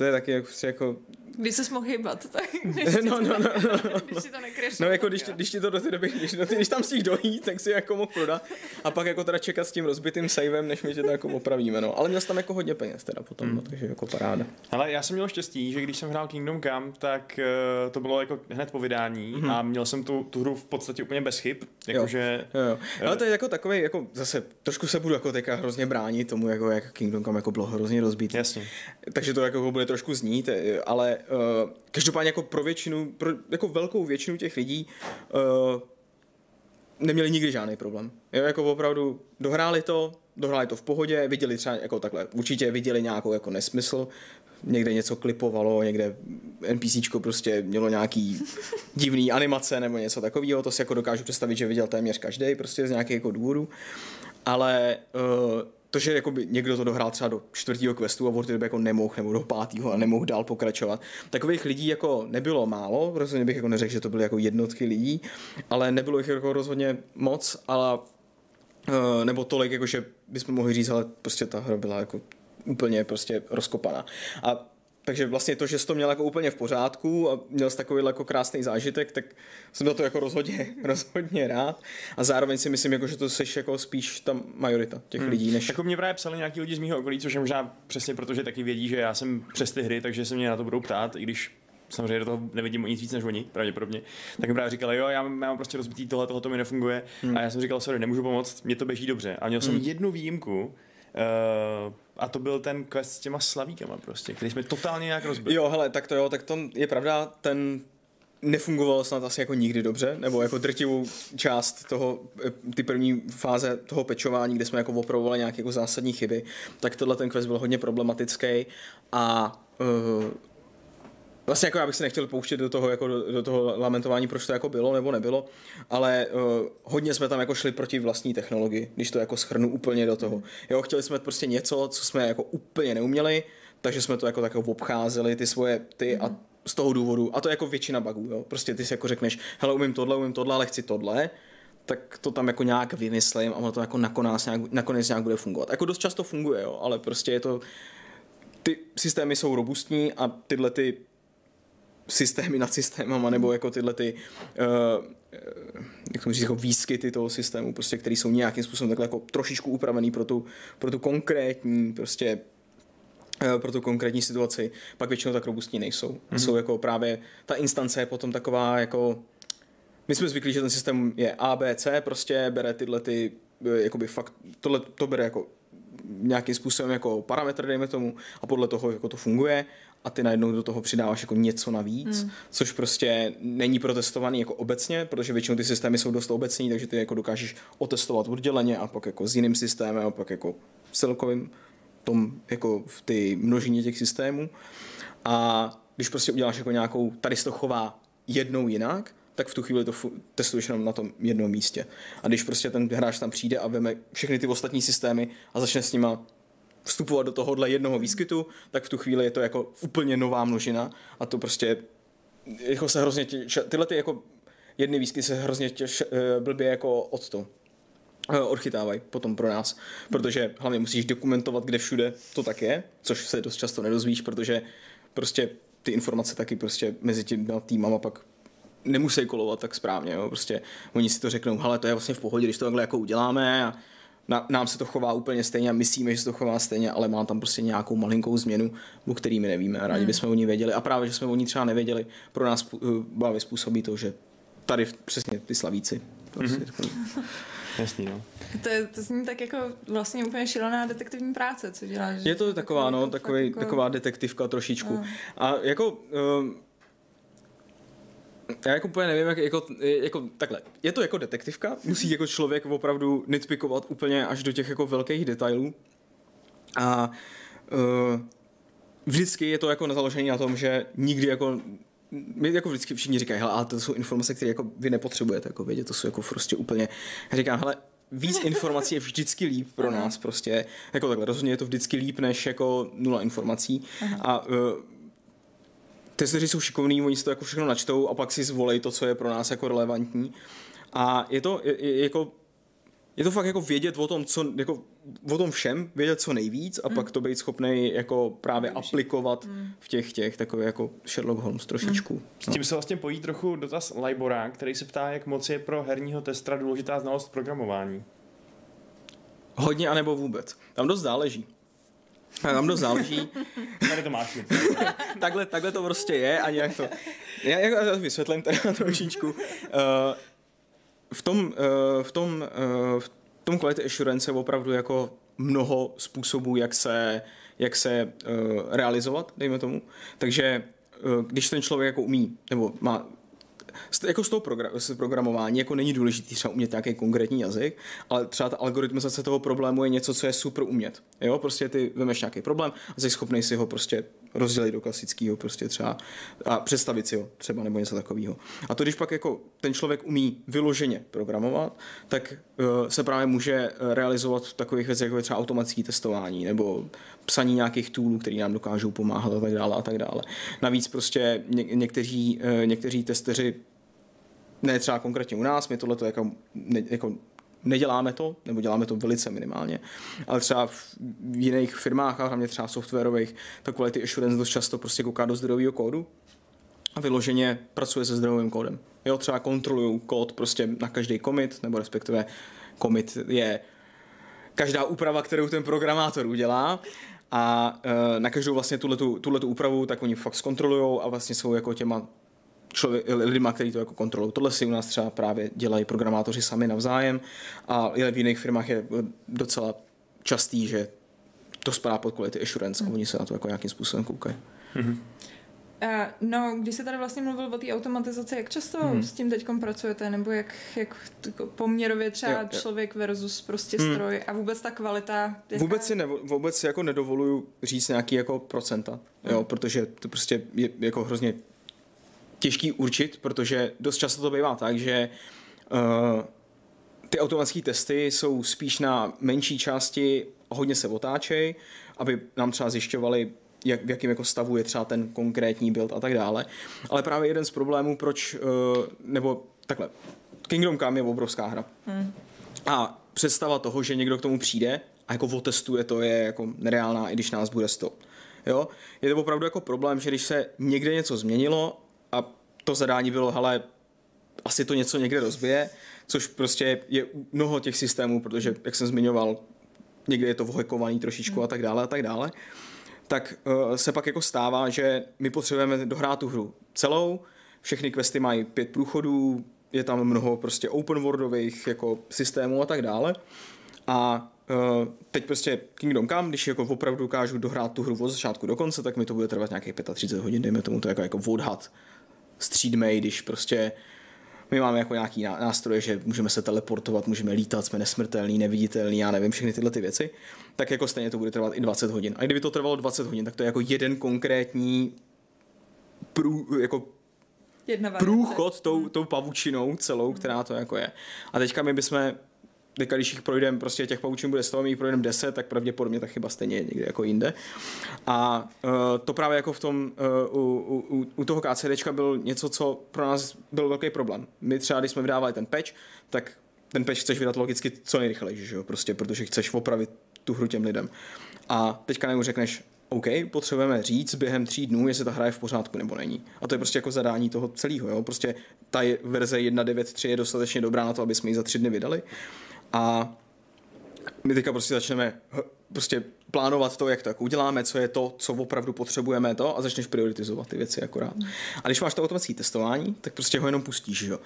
to je taky jako, jako
když se mohl hýbat, tak
no, no, no, no, no. když si to No jako když, když ti to do té doby, když, do ty, když tam stihl dojít, tak si jako mohl prodat a pak jako teda čekat s tím rozbitým savem, než my tě to jako opravíme, no. Ale měl jsi tam jako hodně peněz teda potom, mm. no, takže jako paráda.
Ale já jsem měl štěstí, že když jsem hrál Kingdom Come, tak uh, to bylo jako hned po vydání mm. a měl jsem tu, tu hru v podstatě úplně bez chyb, jakože...
Jo, jo. Ale to je jako takový, jako zase trošku se budu jako teďka hrozně bránit tomu, jako jak Kingdom Come jako bylo hrozně rozbitý.
Jasně.
Takže to jako bude trošku znít, eh, ale uh, každopádně jako pro většinu, pro jako velkou většinu těch lidí uh, neměli nikdy žádný problém. Jo, jako opravdu dohráli to, dohráli to v pohodě, viděli třeba jako takhle, určitě viděli nějakou jako nesmysl, někde něco klipovalo, někde NPCčko prostě mělo nějaký divný animace nebo něco takového, to si jako dokážu představit, že viděl téměř každý prostě z nějakých jako důvodů, ale uh, to, že jakoby někdo to dohrál třeba do čtvrtého questu a doby jako nemohl, nebo do pátého a nemohl dál pokračovat. Takových lidí jako nebylo málo, rozhodně bych jako neřekl, že to byly jako jednotky lidí, ale nebylo jich jako rozhodně moc, ale uh, nebo tolik, jako že bychom mohli říct, ale prostě ta hra byla jako úplně prostě rozkopaná. A takže vlastně to, že jsi to měl jako úplně v pořádku a měl jsi takový jako krásný zážitek, tak jsem za to jako rozhodně, rozhodně rád. A zároveň si myslím, jako, že to jsi jako spíš ta majorita těch hmm. lidí. Než...
Jako mě právě psali nějaký lidi z mého okolí, což je možná přesně proto, že taky vědí, že já jsem přes ty hry, takže se mě na to budou ptát, i když samozřejmě do toho nevidím nic víc než oni, pravděpodobně, tak mi právě říkali, jo, já mám, já mám prostě rozbitý tohle, tohle to mi nefunguje. Hmm. A já jsem říkal, sorry, nemůžu pomoct, mě to běží dobře. A měl jsem hmm. jednu výjimku, uh, a to byl ten quest s těma slavíkama prostě, který jsme totálně nějak rozbili.
Jo, hele, tak to jo, tak to je pravda, ten nefungoval snad asi jako nikdy dobře, nebo jako drtivou část toho, eh, ty první fáze toho pečování, kde jsme jako opravovali nějaké jako zásadní chyby, tak tohle ten quest byl hodně problematický a uh, Vlastně jako já bych se nechtěl pouštět do toho, jako do, do toho lamentování, proč to jako bylo nebo nebylo, ale uh, hodně jsme tam jako šli proti vlastní technologii, když to jako schrnu úplně do toho. Jo, chtěli jsme prostě něco, co jsme jako úplně neuměli, takže jsme to jako tak obcházeli, ty svoje, ty a z toho důvodu, a to je jako většina bugů, jo. Prostě ty si jako řekneš, hele, umím tohle, umím tohle, ale chci tohle, tak to tam jako nějak vymyslím a ono to jako nakonec nějak, nakonec nějak bude fungovat. Jako dost často funguje, jo, ale prostě je to, ty systémy jsou robustní a tyhle ty systémy nad systémama, nebo jako tyhle ty uh, jak říct, jako výskyty toho systému, prostě, který jsou nějakým způsobem takhle jako trošičku upravený pro tu, pro tu konkrétní prostě Eh, pro tu konkrétní situaci, pak většinou tak robustní nejsou. Mm-hmm. Jsou jako právě, ta instance je potom taková jako, my jsme zvyklí, že ten systém je A, B, C, prostě bere tyhle ty, jakoby fakt, tohle to bere jako nějakým způsobem jako parametr, dejme tomu, a podle toho jako to funguje a ty najednou do toho přidáváš jako něco navíc, mm. což prostě není protestovaný jako obecně, protože většinou ty systémy jsou dost obecní, takže ty jako dokážeš otestovat odděleně a pak jako s jiným systémem a pak jako celkovým tom, jako v ty množině těch systémů. A když prostě uděláš jako nějakou, tady se to chová jednou jinak, tak v tu chvíli to testuješ jenom na tom jednom místě. A když prostě ten hráč tam přijde a veme všechny ty ostatní systémy a začne s nima vstupovat do tohohle jednoho výskytu, tak v tu chvíli je to jako úplně nová množina a to prostě jako se hrozně těž, tyhle ty jako jedny výskyty se hrozně těž, eh, blbě jako od to Eh, odchytávají potom pro nás, protože hlavně musíš dokumentovat, kde všude to tak je, což se dost často nedozvíš, protože prostě ty informace taky prostě mezi těmi týmama pak nemusí kolovat tak správně, jo. prostě oni si to řeknou, hele, to je vlastně v pohodě, když to takhle jako uděláme a na, nám se to chová úplně stejně a myslíme, že se to chová stejně, ale má tam prostě nějakou malinkou změnu, o který my nevíme a rádi hmm. bychom o ní věděli a právě, že jsme o ní třeba nevěděli, pro nás bavě způsobí to, že tady přesně ty slavíci. Prostě mm-hmm.
Jasný, no.
To, je, to zní tak jako vlastně úplně šílená detektivní práce, co děláš.
Je to taková, no, takový, jako... taková detektivka trošičku. No. A jako... Um, já jako úplně nevím, jak, jako, jako, takhle, je to jako detektivka, musí jako člověk opravdu nitpikovat úplně až do těch jako velkých detailů. A uh, vždycky je to jako na založení na tom, že nikdy jako my jako vždycky všichni říkají, hele, ale to jsou informace, které jako vy nepotřebujete jako vědět, to jsou jako prostě úplně, já říkám, hele, víc informací je vždycky líp pro nás prostě, jako takhle, rozhodně je to vždycky líp než jako nula informací. Aha. a uh, testeři jsou šikovní, oni si to jako všechno načtou a pak si zvolej to, co je pro nás jako relevantní a je to je, je, jako je to fakt jako vědět o tom, co, jako o tom všem, vědět co nejvíc a mm. pak to být schopný jako právě Nejvíš. aplikovat mm. v těch těch, takový jako Sherlock Holmes trošičku. Mm.
S tím se vlastně pojí trochu dotaz Libora, který se ptá, jak moc je pro herního testra důležitá znalost programování.
Hodně anebo vůbec. Tam dost záleží. Tam dost záleží.
Tady to máš.
takhle, takhle to prostě je a nějak to... Já, já vysvětlím teda trošičku. Uh, v tom, uh, v tom, uh, v tom quality assurance je opravdu jako mnoho způsobů, jak se, jak se uh, realizovat, dejme tomu. Takže uh, když ten člověk jako umí, nebo má jako z toho z programování jako není důležitý třeba umět nějaký konkrétní jazyk, ale třeba ta algoritmizace toho problému je něco, co je super umět. Jo, prostě ty vemeš nějaký problém a jsi schopný si ho prostě rozdělit do klasického prostě třeba a představit si ho třeba nebo něco takového. A to, když pak jako ten člověk umí vyloženě programovat, tak uh, se právě může eh, realizovat v takových věcech, jako je třeba automatické testování nebo psaní nějakých toolů, které nám dokážou pomáhat a tak dále a tak dále. Navíc prostě ně, někteří, uh, někteří testeři ne třeba konkrétně u nás, my tohle jako, ne, jako neděláme to, nebo děláme to velice minimálně, ale třeba v jiných firmách a hlavně třeba softwarových, ta quality assurance dost často prostě kouká do zdrojového kódu a vyloženě pracuje se zdrojovým kódem. Jo, třeba kontrolují kód prostě na každý commit, nebo respektive commit je každá úprava, kterou ten programátor udělá a e, na každou vlastně tuhletu úpravu, tak oni fakt zkontrolují a vlastně jsou jako těma člověk, lidma, kteří to jako kontrolují. Tohle si u nás třeba právě dělají programátoři sami navzájem a v jiných firmách je docela častý, že to spadá pod quality assurance a oni se na to jako nějakým způsobem koukají.
Uh, no, když se tady vlastně mluvil o té automatizaci, jak často hmm. s tím teď pracujete, nebo jak, jak poměrově třeba jo, jo. člověk versus prostě hmm. stroj a vůbec ta kvalita?
Jaká... Vůbec si, nevo, vůbec si jako nedovoluju říct nějaký jako procenta, hmm. jo, protože to prostě je jako hrozně těžký určit, protože dost často to bývá tak, že uh, ty automatické testy jsou spíš na menší části, hodně se otáčejí, aby nám třeba zjišťovali, jak, v jakém jako stavu je třeba ten konkrétní build a tak dále. Ale právě jeden z problémů, proč, uh, nebo takhle, Kingdom Come je obrovská hra. Hmm. A představa toho, že někdo k tomu přijde a jako otestuje, to je jako nereálná, i když nás bude 100. Jo? Je to opravdu jako problém, že když se někde něco změnilo a to zadání bylo, hele, asi to něco někde rozbije, což prostě je mnoho těch systémů, protože, jak jsem zmiňoval, někde je to vhekovaný trošičku hmm. a tak dále a tak dále, tak uh, se pak jako stává, že my potřebujeme dohrát tu hru celou, všechny questy mají pět průchodů, je tam mnoho prostě open worldových jako systémů a tak dále. A uh, teď prostě Kingdom Come, když jako opravdu dokážu dohrát tu hru od začátku do konce, tak mi to bude trvat nějakých 35 hodin, dejme tomu to jako, jako odhad střídmej, když prostě my máme jako nějaký nástroje, že můžeme se teleportovat, můžeme lítat, jsme nesmrtelní, neviditelní, já nevím, všechny tyhle ty věci, tak jako stejně to bude trvat i 20 hodin. A kdyby to trvalo 20 hodin, tak to je jako jeden konkrétní prů, jako Jedna průchod tou, tou pavučinou celou, která to jako je. A teďka my bychom teďka, když jich projdeme, prostě těch paučin bude 100, my jich projdeme 10, tak pravděpodobně ta chyba stejně je někde jako jinde. A uh, to právě jako v tom, uh, u, u, u toho KCDčka byl něco, co pro nás byl velký problém. My třeba, když jsme vydávali ten patch, tak ten patch chceš vydat logicky co nejrychleji, že jo, prostě, protože chceš opravit tu hru těm lidem. A teďka nemu řekneš, OK, potřebujeme říct během tří dnů, jestli ta hra je v pořádku nebo není. A to je prostě jako zadání toho celého. Jo? Prostě ta verze 1.9.3 je dostatečně dobrá na to, aby jsme ji za tři dny vydali. A my teďka prostě začneme prostě plánovat to, jak to jako uděláme, co je to, co opravdu potřebujeme to a začneš prioritizovat ty věci akorát. A když máš to automatické testování, tak prostě ho jenom pustíš, jo.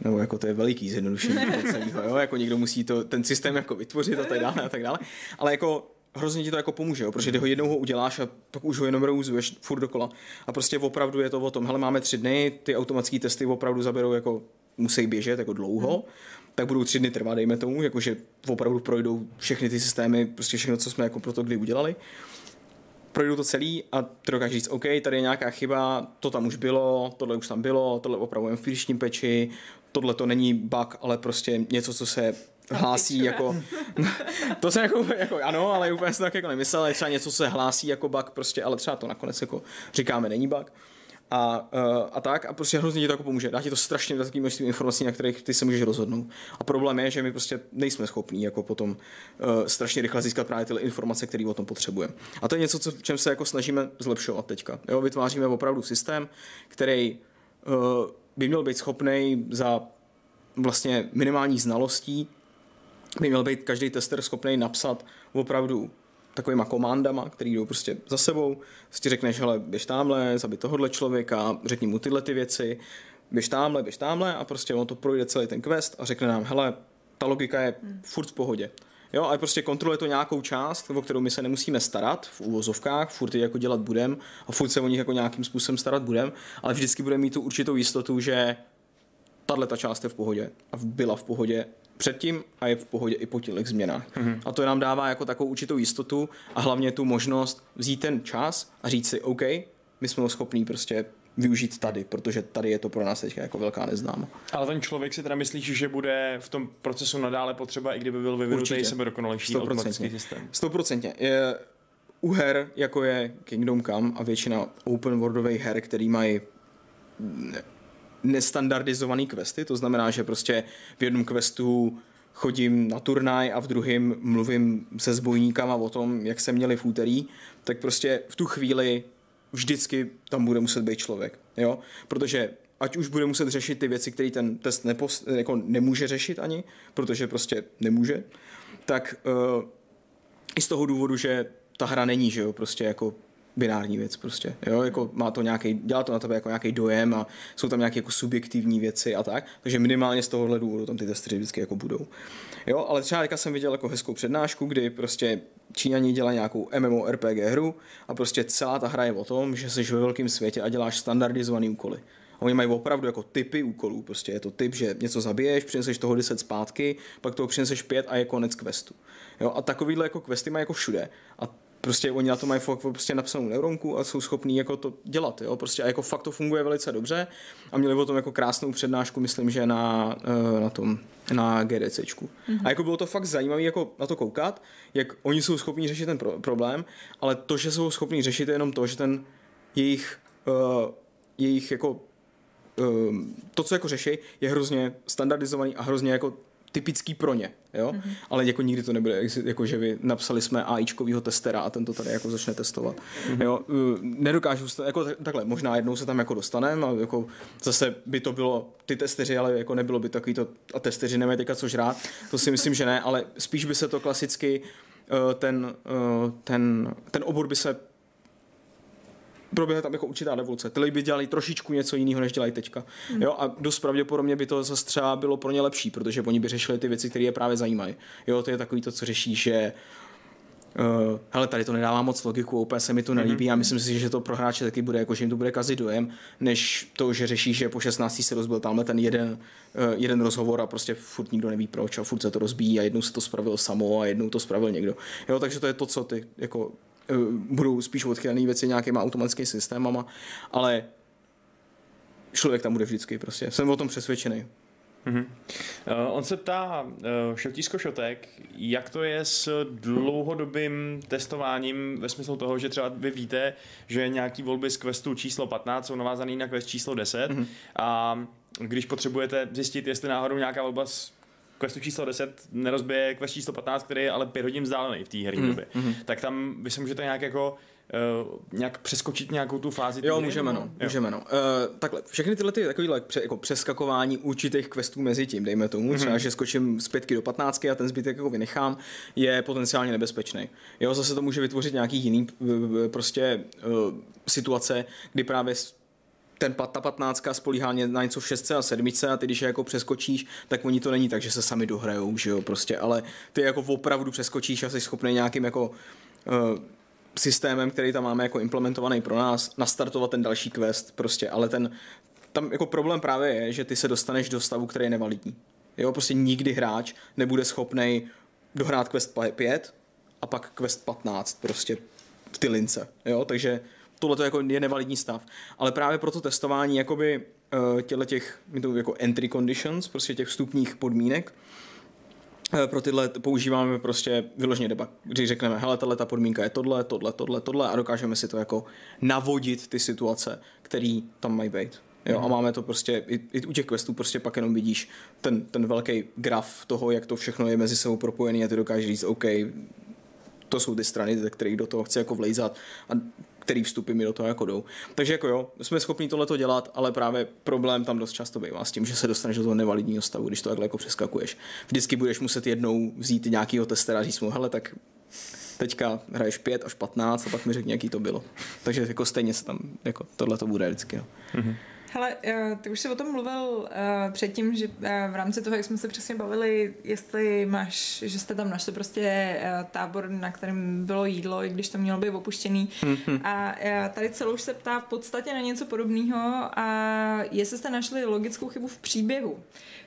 Nebo jako to je veliký zjednodušení celého, jo? jako někdo musí to, ten systém jako vytvořit a tak dále a tak dále. Ale jako hrozně ti to jako pomůže, jo? protože když ho jednou ho uděláš a pak už ho jenom rouzuješ furt dokola. A prostě opravdu je to o tom, hele máme tři dny, ty automatické testy opravdu zaberou jako musí běžet jako dlouho, tak budou tři dny trvat, dejme tomu, jakože opravdu projdou všechny ty systémy, prostě všechno, co jsme jako pro to kdy udělali. Projdou to celý a ty dokážeš říct, OK, tady je nějaká chyba, to tam už bylo, tohle už tam bylo, tohle opravujeme v příštím peči, tohle to není bug, ale prostě něco, co se hlásí jako, to se jako, jako, ano, ale úplně jsem tak jako nemyslel, ale třeba něco, co se hlásí jako bug, prostě, ale třeba to nakonec jako říkáme není bug a, uh, a tak a prostě hrozně ti to jako pomůže. Dá ti to strašně velké množství informací, na kterých ty se můžeš rozhodnout. A problém je, že my prostě nejsme schopní jako potom uh, strašně rychle získat právě ty informace, které o tom potřebujeme. A to je něco, co, v čem se jako snažíme zlepšovat teďka. Jo, vytváříme opravdu systém, který uh, by měl být schopný za vlastně minimální znalostí by měl být každý tester schopný napsat opravdu takovýma komandama, který jdou prostě za sebou. Prostě řekneš, hele, běž tamhle, zabij tohohle člověka, řekni mu tyhle ty věci, běž tamhle, běž tamhle a prostě on to projde celý ten quest a řekne nám, hele, ta logika je hmm. furt v pohodě. Jo, ale prostě kontroluje to nějakou část, o kterou my se nemusíme starat v úvozovkách, furt je jako dělat budem a furt se o nich jako nějakým způsobem starat budem, ale vždycky bude mít tu určitou jistotu, že tahle ta část je v pohodě a byla v pohodě předtím a je v pohodě i po těch změnách. Mm-hmm. A to nám dává jako takovou určitou jistotu a hlavně tu možnost vzít ten čas a říct si, OK, my jsme ho schopní prostě využít tady, protože tady je to pro nás teď jako velká neznáma.
Ale ten člověk si teda myslíš, že bude v tom procesu nadále potřeba, i kdyby byl vyvinutý sebe dokonalejší automatický systém?
100%. Je, u her, jako je Kingdom Come a většina open worldových her, který mají nestandardizovaný questy, to znamená, že prostě v jednom questu chodím na turnaj a v druhém mluvím se zbojníkama o tom, jak se měli v úterý, tak prostě v tu chvíli vždycky tam bude muset být člověk, jo? Protože ať už bude muset řešit ty věci, které ten test nepos, jako nemůže řešit ani, protože prostě nemůže, tak uh, i z toho důvodu, že ta hra není, že jo, prostě jako binární věc prostě, jo, jako má to nějaký, dělá to na tebe jako nějaký dojem a jsou tam nějaké jako subjektivní věci a tak, takže minimálně z tohohle důvodu tam ty testy vždycky jako budou. Jo, ale třeba jsem viděl jako hezkou přednášku, kdy prostě Číňani dělají nějakou MMORPG hru a prostě celá ta hra je o tom, že jsi ve velkém světě a děláš standardizované úkoly. A oni mají opravdu jako typy úkolů. Prostě je to typ, že něco zabiješ, přineseš toho 10 zpátky, pak toho přineseš 5 a je konec questu. Jo, a takovýhle jako questy mají jako všude. A prostě oni na to mají fakt prostě napsanou neuronku a jsou schopní jako to dělat, jo, prostě a jako fakt to funguje velice dobře a měli o tom jako krásnou přednášku, myslím, že na, eh, na tom, na GDCčku. Mm-hmm. A jako bylo to fakt zajímavé jako na to koukat, jak oni jsou schopní řešit ten pro- problém, ale to, že jsou schopní řešit je jenom to, že ten jejich, uh, jejich jako um, to, co jako řeší, je hrozně standardizovaný a hrozně jako typický pro ně, jo? Mm-hmm. Ale jako nikdy to nebude, jako že vy napsali jsme AIčkovýho testera a ten to tady jako začne testovat. Mm-hmm. Jo? Nedokážu, jako takhle, možná jednou se tam jako dostaneme a jako zase by to bylo ty testeři, ale jako nebylo by takový to, a testeři nemají teďka co žrát, to si myslím, že ne, ale spíš by se to klasicky ten, ten, ten obor by se proběhne tam jako určitá revoluce. Ty lidi by dělali trošičku něco jiného, než dělají teďka. Mm. Jo, a dost pravděpodobně by to zase třeba bylo pro ně lepší, protože oni by řešili ty věci, které je právě zajímají. Jo, to je takový to, co řeší, že Uh, hele, tady to nedává moc logiku, úplně se mi to nelíbí mm-hmm. a myslím si, že to pro hráče taky bude, jako, že jim to bude kazit dojem, než to, že řeší, že po 16. se rozbil tamhle ten jeden, uh, jeden rozhovor a prostě furt nikdo neví proč a furt se to rozbíjí a jednou se to spravilo samo a jednou to spravil někdo. Jo, takže to je to, co ty jako budou spíš odchylené věci nějakýma automatickými systémama, ale člověk tam bude vždycky prostě. Jsem o tom přesvědčený.
Mm-hmm. Uh, on se ptá uh, Šotísko Šotek, jak to je s dlouhodobým testováním ve smyslu toho, že třeba vy víte, že nějaký volby z questu číslo 15 jsou navázané na quest číslo 10 mm-hmm. a když potřebujete zjistit, jestli náhodou nějaká volba z questu číslo 10 nerozbije quest číslo 15, který je ale 5 hodin vzdálený v té herní mm, době. Mm. Tak tam vy se můžete nějak jako Uh, nějak přeskočit nějakou tu fázi?
Jo, můžeme, no, můžeme, no. Uh, takhle, všechny tyhle ty takovýhle pře, jako přeskakování určitých questů mezi tím, dejme tomu, mm-hmm. třeba, že skočím z pětky do patnáctky a ten zbytek jako vynechám, je potenciálně nebezpečný. Jo, zase to může vytvořit nějaký jiný prostě uh, situace, kdy právě ten ta patnáctka spolíhá na něco v šestce a sedmice a ty když je jako přeskočíš, tak oni to není tak, že se sami dohrajou, že jo, prostě, ale ty jako opravdu přeskočíš a jsi schopný nějakým jako uh, systémem, který tam máme jako implementovaný pro nás, nastartovat ten další quest prostě, ale ten, tam jako problém právě je, že ty se dostaneš do stavu, který je nevalidní. Jo, prostě nikdy hráč nebude schopný dohrát quest 5 a pak quest 15 prostě v ty lince, jo, takže tohle jako je nevalidní stav. Ale právě pro to testování jakoby uh, těchto těch jako entry conditions, prostě těch vstupních podmínek, uh, pro tyhle používáme prostě vyloženě debug, když řekneme, hele, tahle ta podmínka je tohle, tohle, tohle, tohle a dokážeme si to jako navodit ty situace, které tam mají být. Jo, a mhm. máme to prostě, i, i u těch questů prostě pak jenom vidíš ten, ten velký graf toho, jak to všechno je mezi sebou propojený a ty dokážeš říct, OK, to jsou ty strany, ze kterých do toho chci jako vlejzat a který vstupy mi do toho jako jdou. Takže jako jo, jsme schopni tohle to dělat, ale právě problém tam dost často bývá s tím, že se dostaneš do toho nevalidního stavu, když to takhle jako přeskakuješ. Vždycky budeš muset jednou vzít nějakýho testera a říct mu, hele, tak teďka hraješ 5 až 15 a pak mi řekni, jaký to bylo. Takže jako stejně se tam, jako tohle to bude vždycky. No. Mm-hmm.
Hele, eh, ty už jsi o tom mluvil uh, předtím, že uh, v rámci toho, jak jsme se přesně bavili, jestli máš, že jste tam našli prostě tábor, na kterém bylo jídlo, i když to mělo být opuštěný. Mm-hmm. A tady celou už se ptá v podstatě na něco podobného a jestli jste našli logickou chybu v příběhu,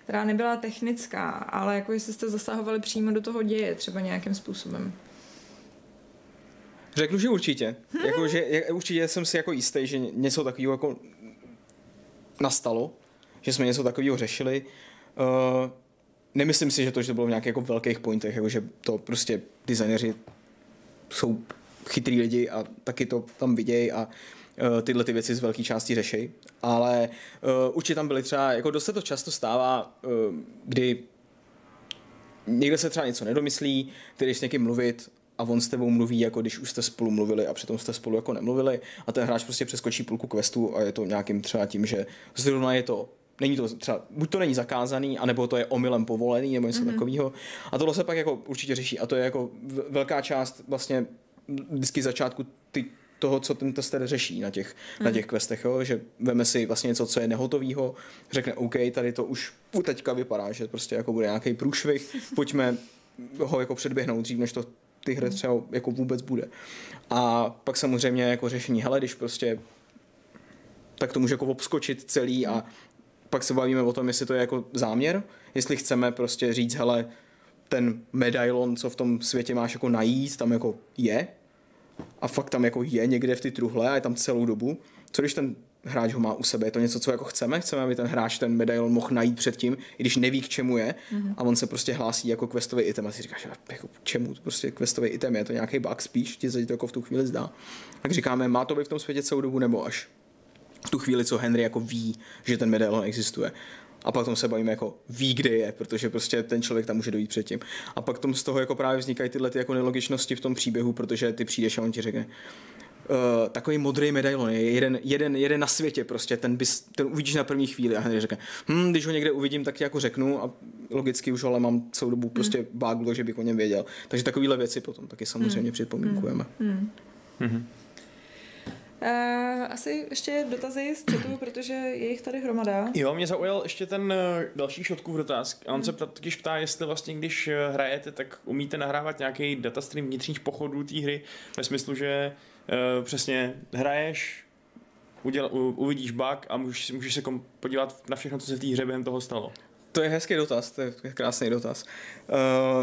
která nebyla technická, ale jako jestli jste zasahovali přímo do toho děje, třeba nějakým způsobem.
Řeknu, že určitě. jako, že, určitě jsem si jako jistý, že něco takového jako nastalo, že jsme něco takového řešili. Uh, nemyslím si, že to, že to bylo v nějakých jako velkých pointech, jako že to prostě designéři jsou chytrý lidi a taky to tam vidějí a uh, tyhle ty věci z velké části řeší. Ale uh, určitě tam byly třeba, jako dost se to často stává, uh, kdy někde se třeba něco nedomyslí, jdeš s někým mluvit a on s tebou mluví, jako když už jste spolu mluvili a přitom jste spolu jako nemluvili a ten hráč prostě přeskočí půlku questu a je to nějakým třeba tím, že zrovna je to není to třeba, buď to není zakázaný, anebo to je omylem povolený, nebo něco mm-hmm. takového. A tohle se pak jako určitě řeší. A to je jako velká část vlastně vždycky začátku ty toho, co ten tester řeší na těch, mm. na těch questech, jo? že veme si vlastně něco, co je nehotovýho, řekne OK, tady to už u teďka vypadá, že prostě jako bude nějaký průšvih, pojďme ho jako předběhnout dřív, než to ty hry třeba jako vůbec bude. A pak samozřejmě jako řešení, hele, když prostě tak to může jako obskočit celý a pak se bavíme o tom, jestli to je jako záměr, jestli chceme prostě říct, hele, ten medailon, co v tom světě máš jako najít, tam jako je a fakt tam jako je někde v ty truhle a je tam celou dobu. Co když ten hráč ho má u sebe? Je to něco, co jako chceme? Chceme, aby ten hráč ten medailon mohl najít předtím, i když neví, k čemu je mm-hmm. a on se prostě hlásí jako questový item a si říkáš, jako k čemu prostě questový item je? To nějaký bug spíš, ti se to jako v tu chvíli zdá. Tak říkáme, má to být v tom světě celou dobu nebo až v tu chvíli, co Henry jako ví, že ten medailon existuje. A pak tom se bavíme jako ví, kde je, protože prostě ten člověk tam může dojít předtím. A pak tom z toho jako právě vznikají tyhle ty jako nelogičnosti v tom příběhu, protože ty přijdeš a on ti řekne, Uh, takový modrý medailon, je jeden, jeden, jeden na světě prostě, ten, bys, ten uvidíš na první chvíli a Henry řekne, hm, když ho někde uvidím, tak ti jako řeknu a logicky už ale mám celou dobu prostě hmm. báglo, že bych o něm věděl. Takže takovéhle věci potom taky samozřejmě hmm. připomínkujeme. Hmm. Hmm.
Uh, asi ještě dotazy z chatu, protože je jich tady hromada.
Jo, mě zaujal ještě ten uh, další šotkův dotaz. A on hmm. se totiž ptá, jestli vlastně, když hrajete, tak umíte nahrávat nějaký datastream vnitřních pochodů té hry, ve smyslu, že uh, přesně hraješ, uděl, u, uvidíš bug a můžeš, můžeš se kom, podívat na všechno, co se v té hře během toho stalo.
To je hezký dotaz, to je krásný dotaz.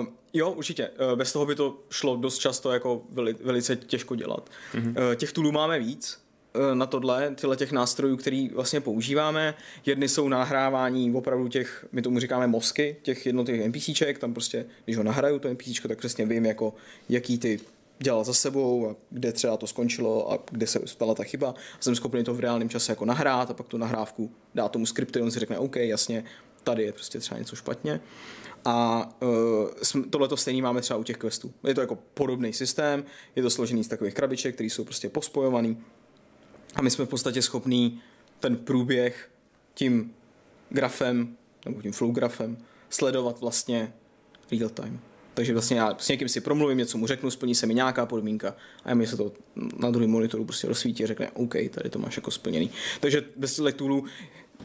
Uh, jo, určitě. Uh, bez toho by to šlo dost často jako veli, velice těžko dělat. Mm-hmm. Uh, těch toolů máme víc uh, na tohle, tyhle těch nástrojů, který vlastně používáme. Jedny jsou nahrávání opravdu těch, my tomu říkáme mozky, těch jednotlivých NPCček, tam prostě, když ho nahraju, to NPCčko, tak přesně vím, jako, jaký ty dělal za sebou a kde třeba to skončilo a kde se stala ta chyba. A jsem schopný to v reálném čase jako nahrát a pak tu nahrávku dá tomu skriptu, on si řekne, OK, jasně, tady je prostě třeba něco špatně. A uh, tohle to stejný máme třeba u těch questů. Je to jako podobný systém, je to složený z takových krabiček, které jsou prostě pospojovaný. A my jsme v podstatě schopní ten průběh tím grafem, nebo tím flow grafem, sledovat vlastně real time. Takže vlastně já s někým si promluvím, něco mu řeknu, splní se mi nějaká podmínka a mi se to na druhém monitoru prostě rozsvítí a řekne, OK, tady to máš jako splněný. Takže bez těch toolů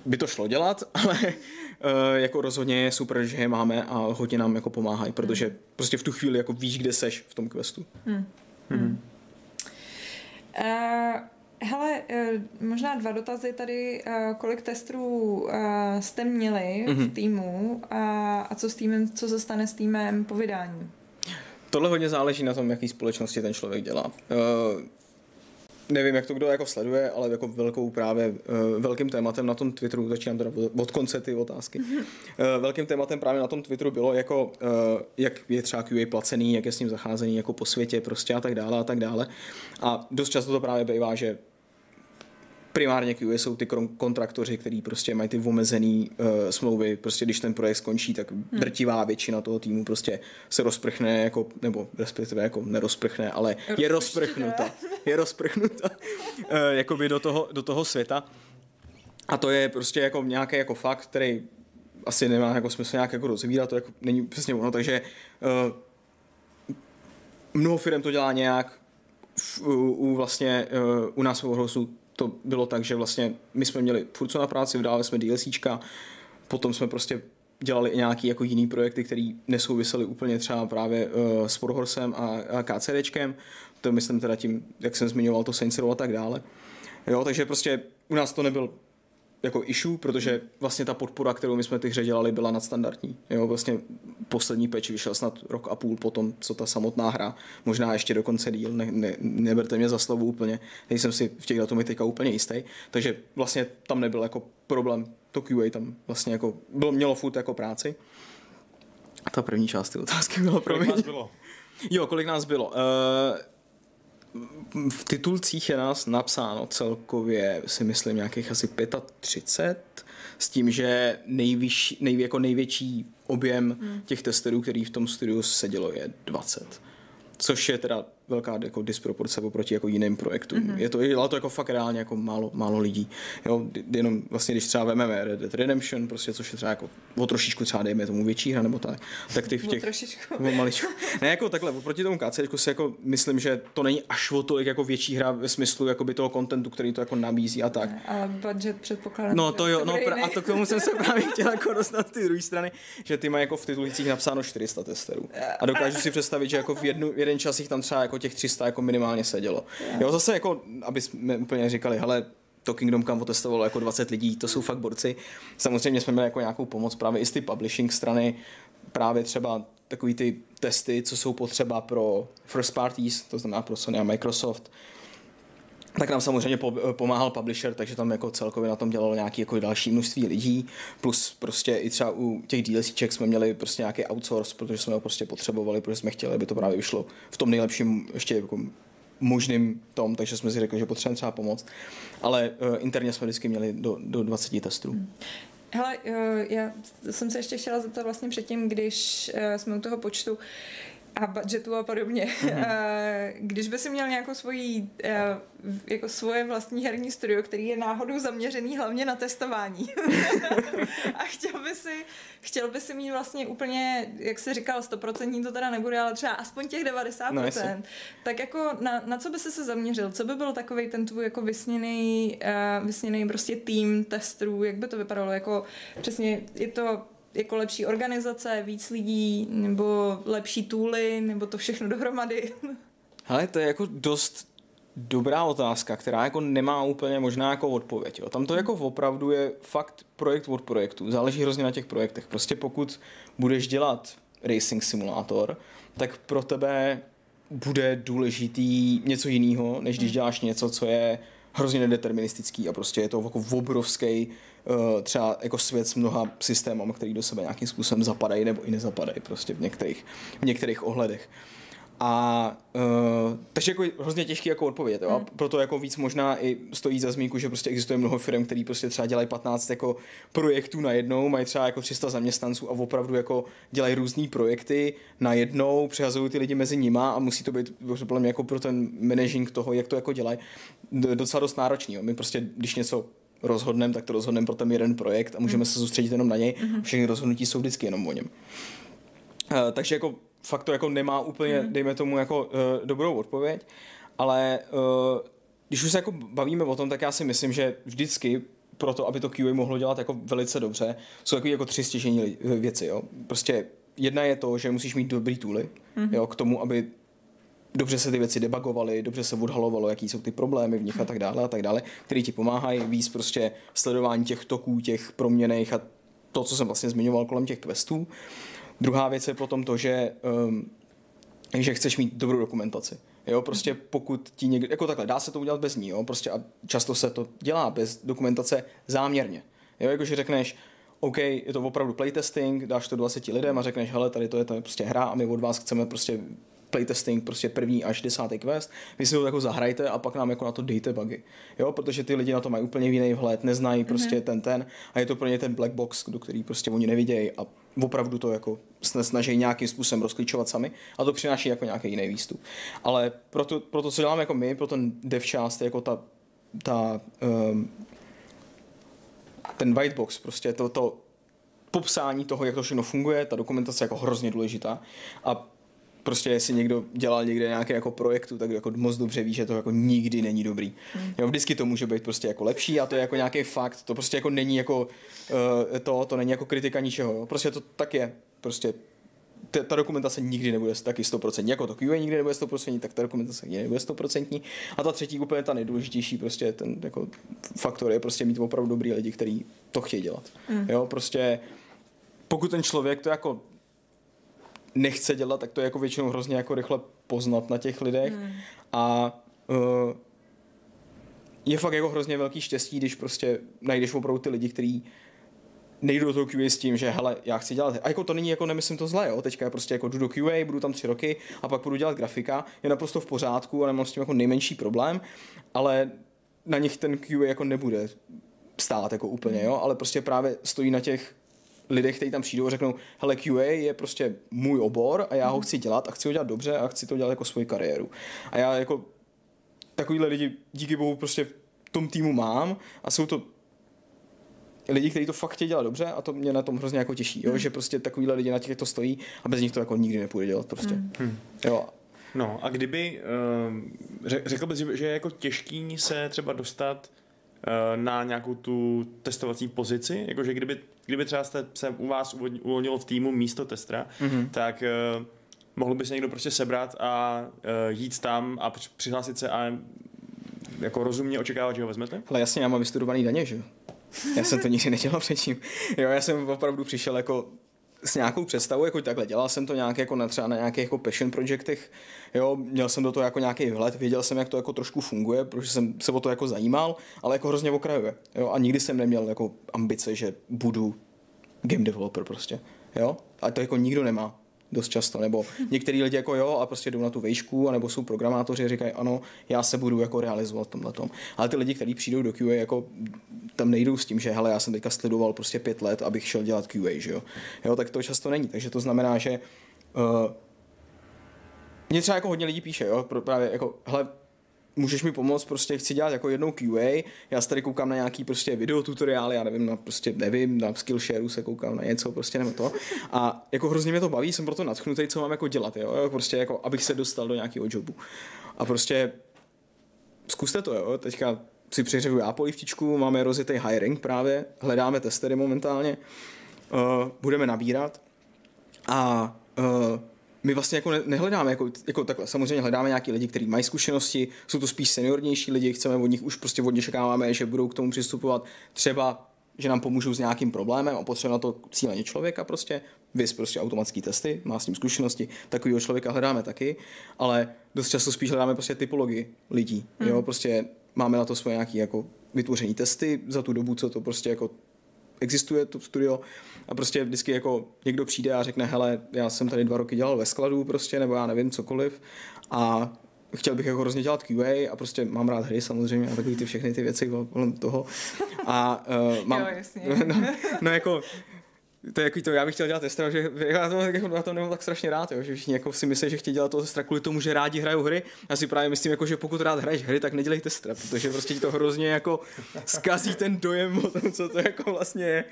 by to šlo dělat, ale uh, jako rozhodně je super, že je máme a hodně nám jako pomáhají, protože hmm. prostě v tu chvíli jako víš, kde seš v tom questu. Hmm. Hmm.
Uh, hele, uh, možná dva dotazy tady. Uh, kolik testů uh, jste měli mm-hmm. v mhm. týmu a, a co s týmem, co se stane s týmem po vydání?
Tohle hodně záleží na tom, jaký společnosti ten člověk dělá. Nevím, jak to kdo jako sleduje, ale jako velkou právě velkým tématem na tom Twitteru, začínám teda od konce ty otázky, uh, velkým tématem právě na tom Twitteru bylo jako, jak je třeba QA placený, jak je s ním zacházení jako po světě prostě a tak dále a tak dále. A dost často to právě bývá, že primárně QA jsou ty kontraktoři, kteří prostě mají ty omezený uh, smlouvy, prostě když ten projekt skončí, tak hmm. drtivá většina toho týmu prostě se rozprchne, jako, nebo respektive jako nerozprchne, ale je rozprchnuta, je rozprchnuta uh, jakoby do toho, do toho světa. A to je prostě jako nějaký jako fakt, který asi nemá jako smysl nějak jako rozvírat, to jako není přesně ono, takže uh, mnoho firm to dělá nějak, u, u vlastně uh, u nás v Warhousu to bylo tak, že vlastně my jsme měli furt na práci, vydávali jsme DLCčka, potom jsme prostě dělali nějaký jako jiný projekty, které nesouvisely úplně třeba právě uh, s Warhorsem a, a KCDčkem, to myslím teda tím, jak jsem zmiňoval to Saints a tak dále. Jo, takže prostě u nás to nebyl jako issue, protože vlastně ta podpora, kterou my jsme ty hře dělali, byla nadstandardní. Jo, vlastně poslední patch vyšel snad rok a půl potom, co ta samotná hra, možná ještě dokonce díl, ne, ne, neberte mě za slovo úplně, nejsem si v těch datumech teďka úplně jistý, takže vlastně tam nebyl jako problém, to QA tam vlastně jako bylo, mělo furt jako práci. A ta první část ty otázky byla pro mě. Kolik nás bylo? Jo, kolik nás bylo. Uh, v titulcích je nás napsáno celkově, si myslím, nějakých asi 35, s tím, že nejvyšší, nej, jako největší objem hmm. těch testerů, který v tom studiu sedělo, je 20. Což je teda velká jako disproporce oproti jako jiným projektům. Mm-hmm. Je to, ale to jako fakt reálně jako málo, málo lidí. Jo, jenom vlastně, když třeba vezmeme Red Dead Redemption, prostě, což je třeba jako o trošičku třeba dejme tomu větší hra nebo tak, tak ty v těch...
O trošičku.
O maličku. Ne, jako takhle, oproti tomu KC si jako myslím, že to není až o tolik jako větší hra ve smyslu jakoby toho kontentu, který to jako nabízí a tak.
Ale budget předpokládám.
No to jo, no pra- a to k tomu jsem se právě chtěl jako dostat ty druhé strany, že ty mají jako v titulcích napsáno 400 testerů. A dokážu si představit, že jako v jednu, jeden čas jich tam třeba jako těch 300 jako minimálně sedělo. Jo, zase jako, aby jsme úplně říkali, hele, to Kingdom Come otestovalo jako 20 lidí, to jsou fakt borci. Samozřejmě jsme měli jako nějakou pomoc právě i z ty publishing strany, právě třeba takový ty testy, co jsou potřeba pro first parties, to znamená pro Sony a Microsoft, tak nám samozřejmě pomáhal publisher, takže tam jako celkově na tom dělalo nějaké jako další množství lidí, plus prostě i třeba u těch DLCček jsme měli prostě nějaký outsource, protože jsme ho prostě potřebovali, protože jsme chtěli, aby to právě vyšlo v tom nejlepším ještě jako možným tom, takže jsme si řekli, že potřebujeme třeba pomoc, ale uh, interně jsme vždycky měli do, do 20 testů. Hmm.
Hele, uh, já jsem se ještě chtěla zeptat vlastně předtím, když uh, jsme u toho počtu, a budgetu a podobně. Mm-hmm. Když by si měl nějakou svoji, eh, jako svoje vlastní herní studio, který je náhodou zaměřený hlavně na testování a chtěl by, si, chtěl by si mít vlastně úplně, jak jsi říkal, 100% to teda nebude, ale třeba aspoň těch 90%, no, tak jako na, na co by si se zaměřil? Co by byl takový ten tvůj jako vysněný, uh, vysněný prostě tým testrů? Jak by to vypadalo? Jako přesně je to jako lepší organizace, víc lidí, nebo lepší tooly, nebo to všechno dohromady?
Ale to je jako dost dobrá otázka, která jako nemá úplně možná jako odpověď. Jo. Tam to jako opravdu je fakt projekt od projektu. Záleží hrozně na těch projektech. Prostě pokud budeš dělat racing simulátor, tak pro tebe bude důležitý něco jiného, než když hmm. děláš něco, co je hrozně nedeterministický a prostě je to jako obrovský uh, třeba jako svět s mnoha systémami, který do sebe nějakým způsobem zapadají nebo i nezapadají prostě v některých, v některých ohledech. A uh, takže jako hrozně těžký jako odpovědět, jo? Hmm. proto jako víc možná i stojí za zmínku, že prostě existuje mnoho firm, který prostě třeba dělají 15 jako projektů na jednou, mají třeba jako 300 zaměstnanců a opravdu jako dělají různé projekty na jednou, přehazují ty lidi mezi nima a musí to být podle mě jako pro ten managing toho, jak to jako dělají, docela dost náročný. Jo? My prostě, když něco rozhodneme, tak to rozhodneme pro ten jeden projekt a můžeme hmm. se soustředit jenom na něj. Hmm. Všechny rozhodnutí jsou vždycky jenom o něm. Uh, takže jako fakt to jako nemá úplně, mm. dejme tomu, jako uh, dobrou odpověď, ale uh, když už se jako bavíme o tom, tak já si myslím, že vždycky pro to, aby to QA mohlo dělat jako velice dobře, jsou takové jako tři stěžení věci, jo. Prostě jedna je to, že musíš mít dobrý tooly, mm. jo, k tomu, aby dobře se ty věci debugovaly, dobře se odhalovalo, jaký jsou ty problémy v nich a tak dále a tak dále, který ti pomáhají víc prostě sledování těch toků, těch proměných a to, co jsem vlastně zmiňoval kolem těch questů. Druhá věc je potom to, že, um, že chceš mít dobrou dokumentaci. Jo, prostě pokud ti někdo, jako takhle, dá se to udělat bez ní, jo, prostě a často se to dělá bez dokumentace záměrně. Jo, jakože řekneš, OK, je to opravdu playtesting, dáš to 20 lidem a řekneš, hele, tady to je, to je prostě hra a my od vás chceme prostě playtesting, prostě první až desátý quest, vy si ho jako zahrajte a pak nám jako na to dejte bugy. Jo, protože ty lidi na to mají úplně jiný vhled, neznají prostě mm-hmm. ten ten a je to pro ně ten black box, do který prostě oni nevidějí a opravdu to jako snaží nějakým způsobem rozklíčovat sami a to přináší jako nějaký jiný výstup. Ale pro to, pro to co děláme jako my, pro ten dev část, jako ta, ta um, ten white box, prostě to, to popsání toho, jak to všechno funguje, ta dokumentace je jako hrozně důležitá a prostě jestli někdo dělal někde nějaké jako projektu, tak jako moc dobře ví, že to jako nikdy není dobrý. Mm. Jo, vždycky to může být prostě jako lepší a to je jako nějaký fakt, to prostě jako není jako uh, to, to není jako kritika ničeho, jo. prostě to tak je, prostě ta, ta dokumentace nikdy nebude taky 100%, jako to QA nikdy nebude 100%, tak ta dokumentace nikdy nebude 100%. A ta třetí úplně ta nejdůležitější prostě ten jako faktor je prostě mít opravdu dobrý lidi, kteří to chtějí dělat. Mm. Jo, prostě pokud ten člověk to jako nechce dělat, tak to je jako většinou hrozně jako rychle poznat na těch lidech. Hmm. A uh, je fakt jako hrozně velký štěstí, když prostě najdeš opravdu ty lidi, kteří nejdu do toho QA s tím, že hele, já chci dělat, a jako to není jako nemyslím to zle, jo, teďka prostě jako jdu do QA, budu tam tři roky a pak budu dělat grafika, je naprosto v pořádku a nemám s tím jako nejmenší problém, ale na nich ten QA jako nebude stát jako úplně, jo, ale prostě právě stojí na těch lidech, kteří tam přijdou a řeknou, hele, QA je prostě můj obor a já ho chci dělat a chci ho dělat dobře a chci to dělat jako svoji kariéru. A já jako takovýhle lidi díky bohu prostě v tom týmu mám a jsou to lidi, kteří to fakt chtějí dělat dobře a to mě na tom hrozně jako těší, jo? že prostě takovýhle lidi na těch to stojí a bez nich to jako nikdy nepůjde dělat prostě. Hmm. Jo.
No a kdyby, uh, řekl bys, že je jako těžký se třeba dostat na nějakou tu testovací pozici, jakože kdyby, kdyby třeba jste se u vás uvolnilo v týmu místo testera, mm-hmm. tak uh, mohl by se někdo prostě sebrat a uh, jít tam a přihlásit se a jako rozumně očekávat, že ho vezmete?
Ale jasně, já mám vystudovaný daně, že jo? Já jsem to nikdy nedělal předtím. Jo, já jsem opravdu přišel jako s nějakou představou, jako takhle, dělal jsem to nějak jako na třeba na nějakých jako passion projectech, jo, měl jsem do toho jako nějaký vhled, věděl jsem, jak to jako trošku funguje, protože jsem se o to jako zajímal, ale jako hrozně okrajuje, jo, a nikdy jsem neměl jako ambice, že budu game developer prostě, jo, a to jako nikdo nemá, dost často, nebo některý lidi jako jo a prostě jdou na tu vejšku, nebo jsou programátoři a říkají ano, já se budu jako realizovat v tomhle tom. Ale ty lidi, kteří přijdou do QA, jako tam nejdou s tím, že hele, já jsem teďka sledoval prostě pět let, abych šel dělat QA, že jo. jo tak to často není, takže to znamená, že uh, mě třeba jako hodně lidí píše, jo, právě jako, hele, můžeš mi pomoct, prostě chci dělat jako jednou QA, já se tady koukám na nějaký prostě videotutoriály, já nevím, na prostě nevím, na Skillshare se koukám na něco prostě nebo to. A jako hrozně mě to baví, jsem proto nadchnutý, co mám jako dělat, jo, prostě jako abych se dostal do nějakého jobu. A prostě zkuste to, jo, teďka si přiřevu já polivtičku, máme rozjetý hiring právě, hledáme testery momentálně, uh, budeme nabírat. A uh, my vlastně jako nehledáme, jako, jako takhle, samozřejmě hledáme nějaký lidi, kteří mají zkušenosti, jsou to spíš seniornější lidi, chceme od nich už prostě od čekáváme, že budou k tomu přistupovat třeba že nám pomůžou s nějakým problémem a potřebujeme na to cíleně člověka prostě, vys prostě automatické testy, má s tím zkušenosti, takového člověka hledáme taky, ale dost často spíš hledáme prostě typologii lidí, mm. jo, prostě máme na to svoje nějaké jako vytvoření testy za tu dobu, co to prostě jako existuje to studio a prostě vždycky jako někdo přijde a řekne, hele, já jsem tady dva roky dělal ve skladu prostě, nebo já nevím, cokoliv a chtěl bych jako hrozně dělat QA a prostě mám rád hry samozřejmě a takový ty všechny ty věci kolem toho. A uh, mám,
jo, jasně.
no, no, jako to je jako to, já bych chtěl dělat testera, že já to, jako, na to nemám tak strašně rád, jo, že všichni jako si myslí, že chtějí dělat toho testera kvůli tomu, že rádi hrajou hry. Já si právě myslím, jako, že pokud rád hraješ hry, tak nedělej testera, protože prostě ti to hrozně jako zkazí ten dojem o tom, co to jako vlastně je.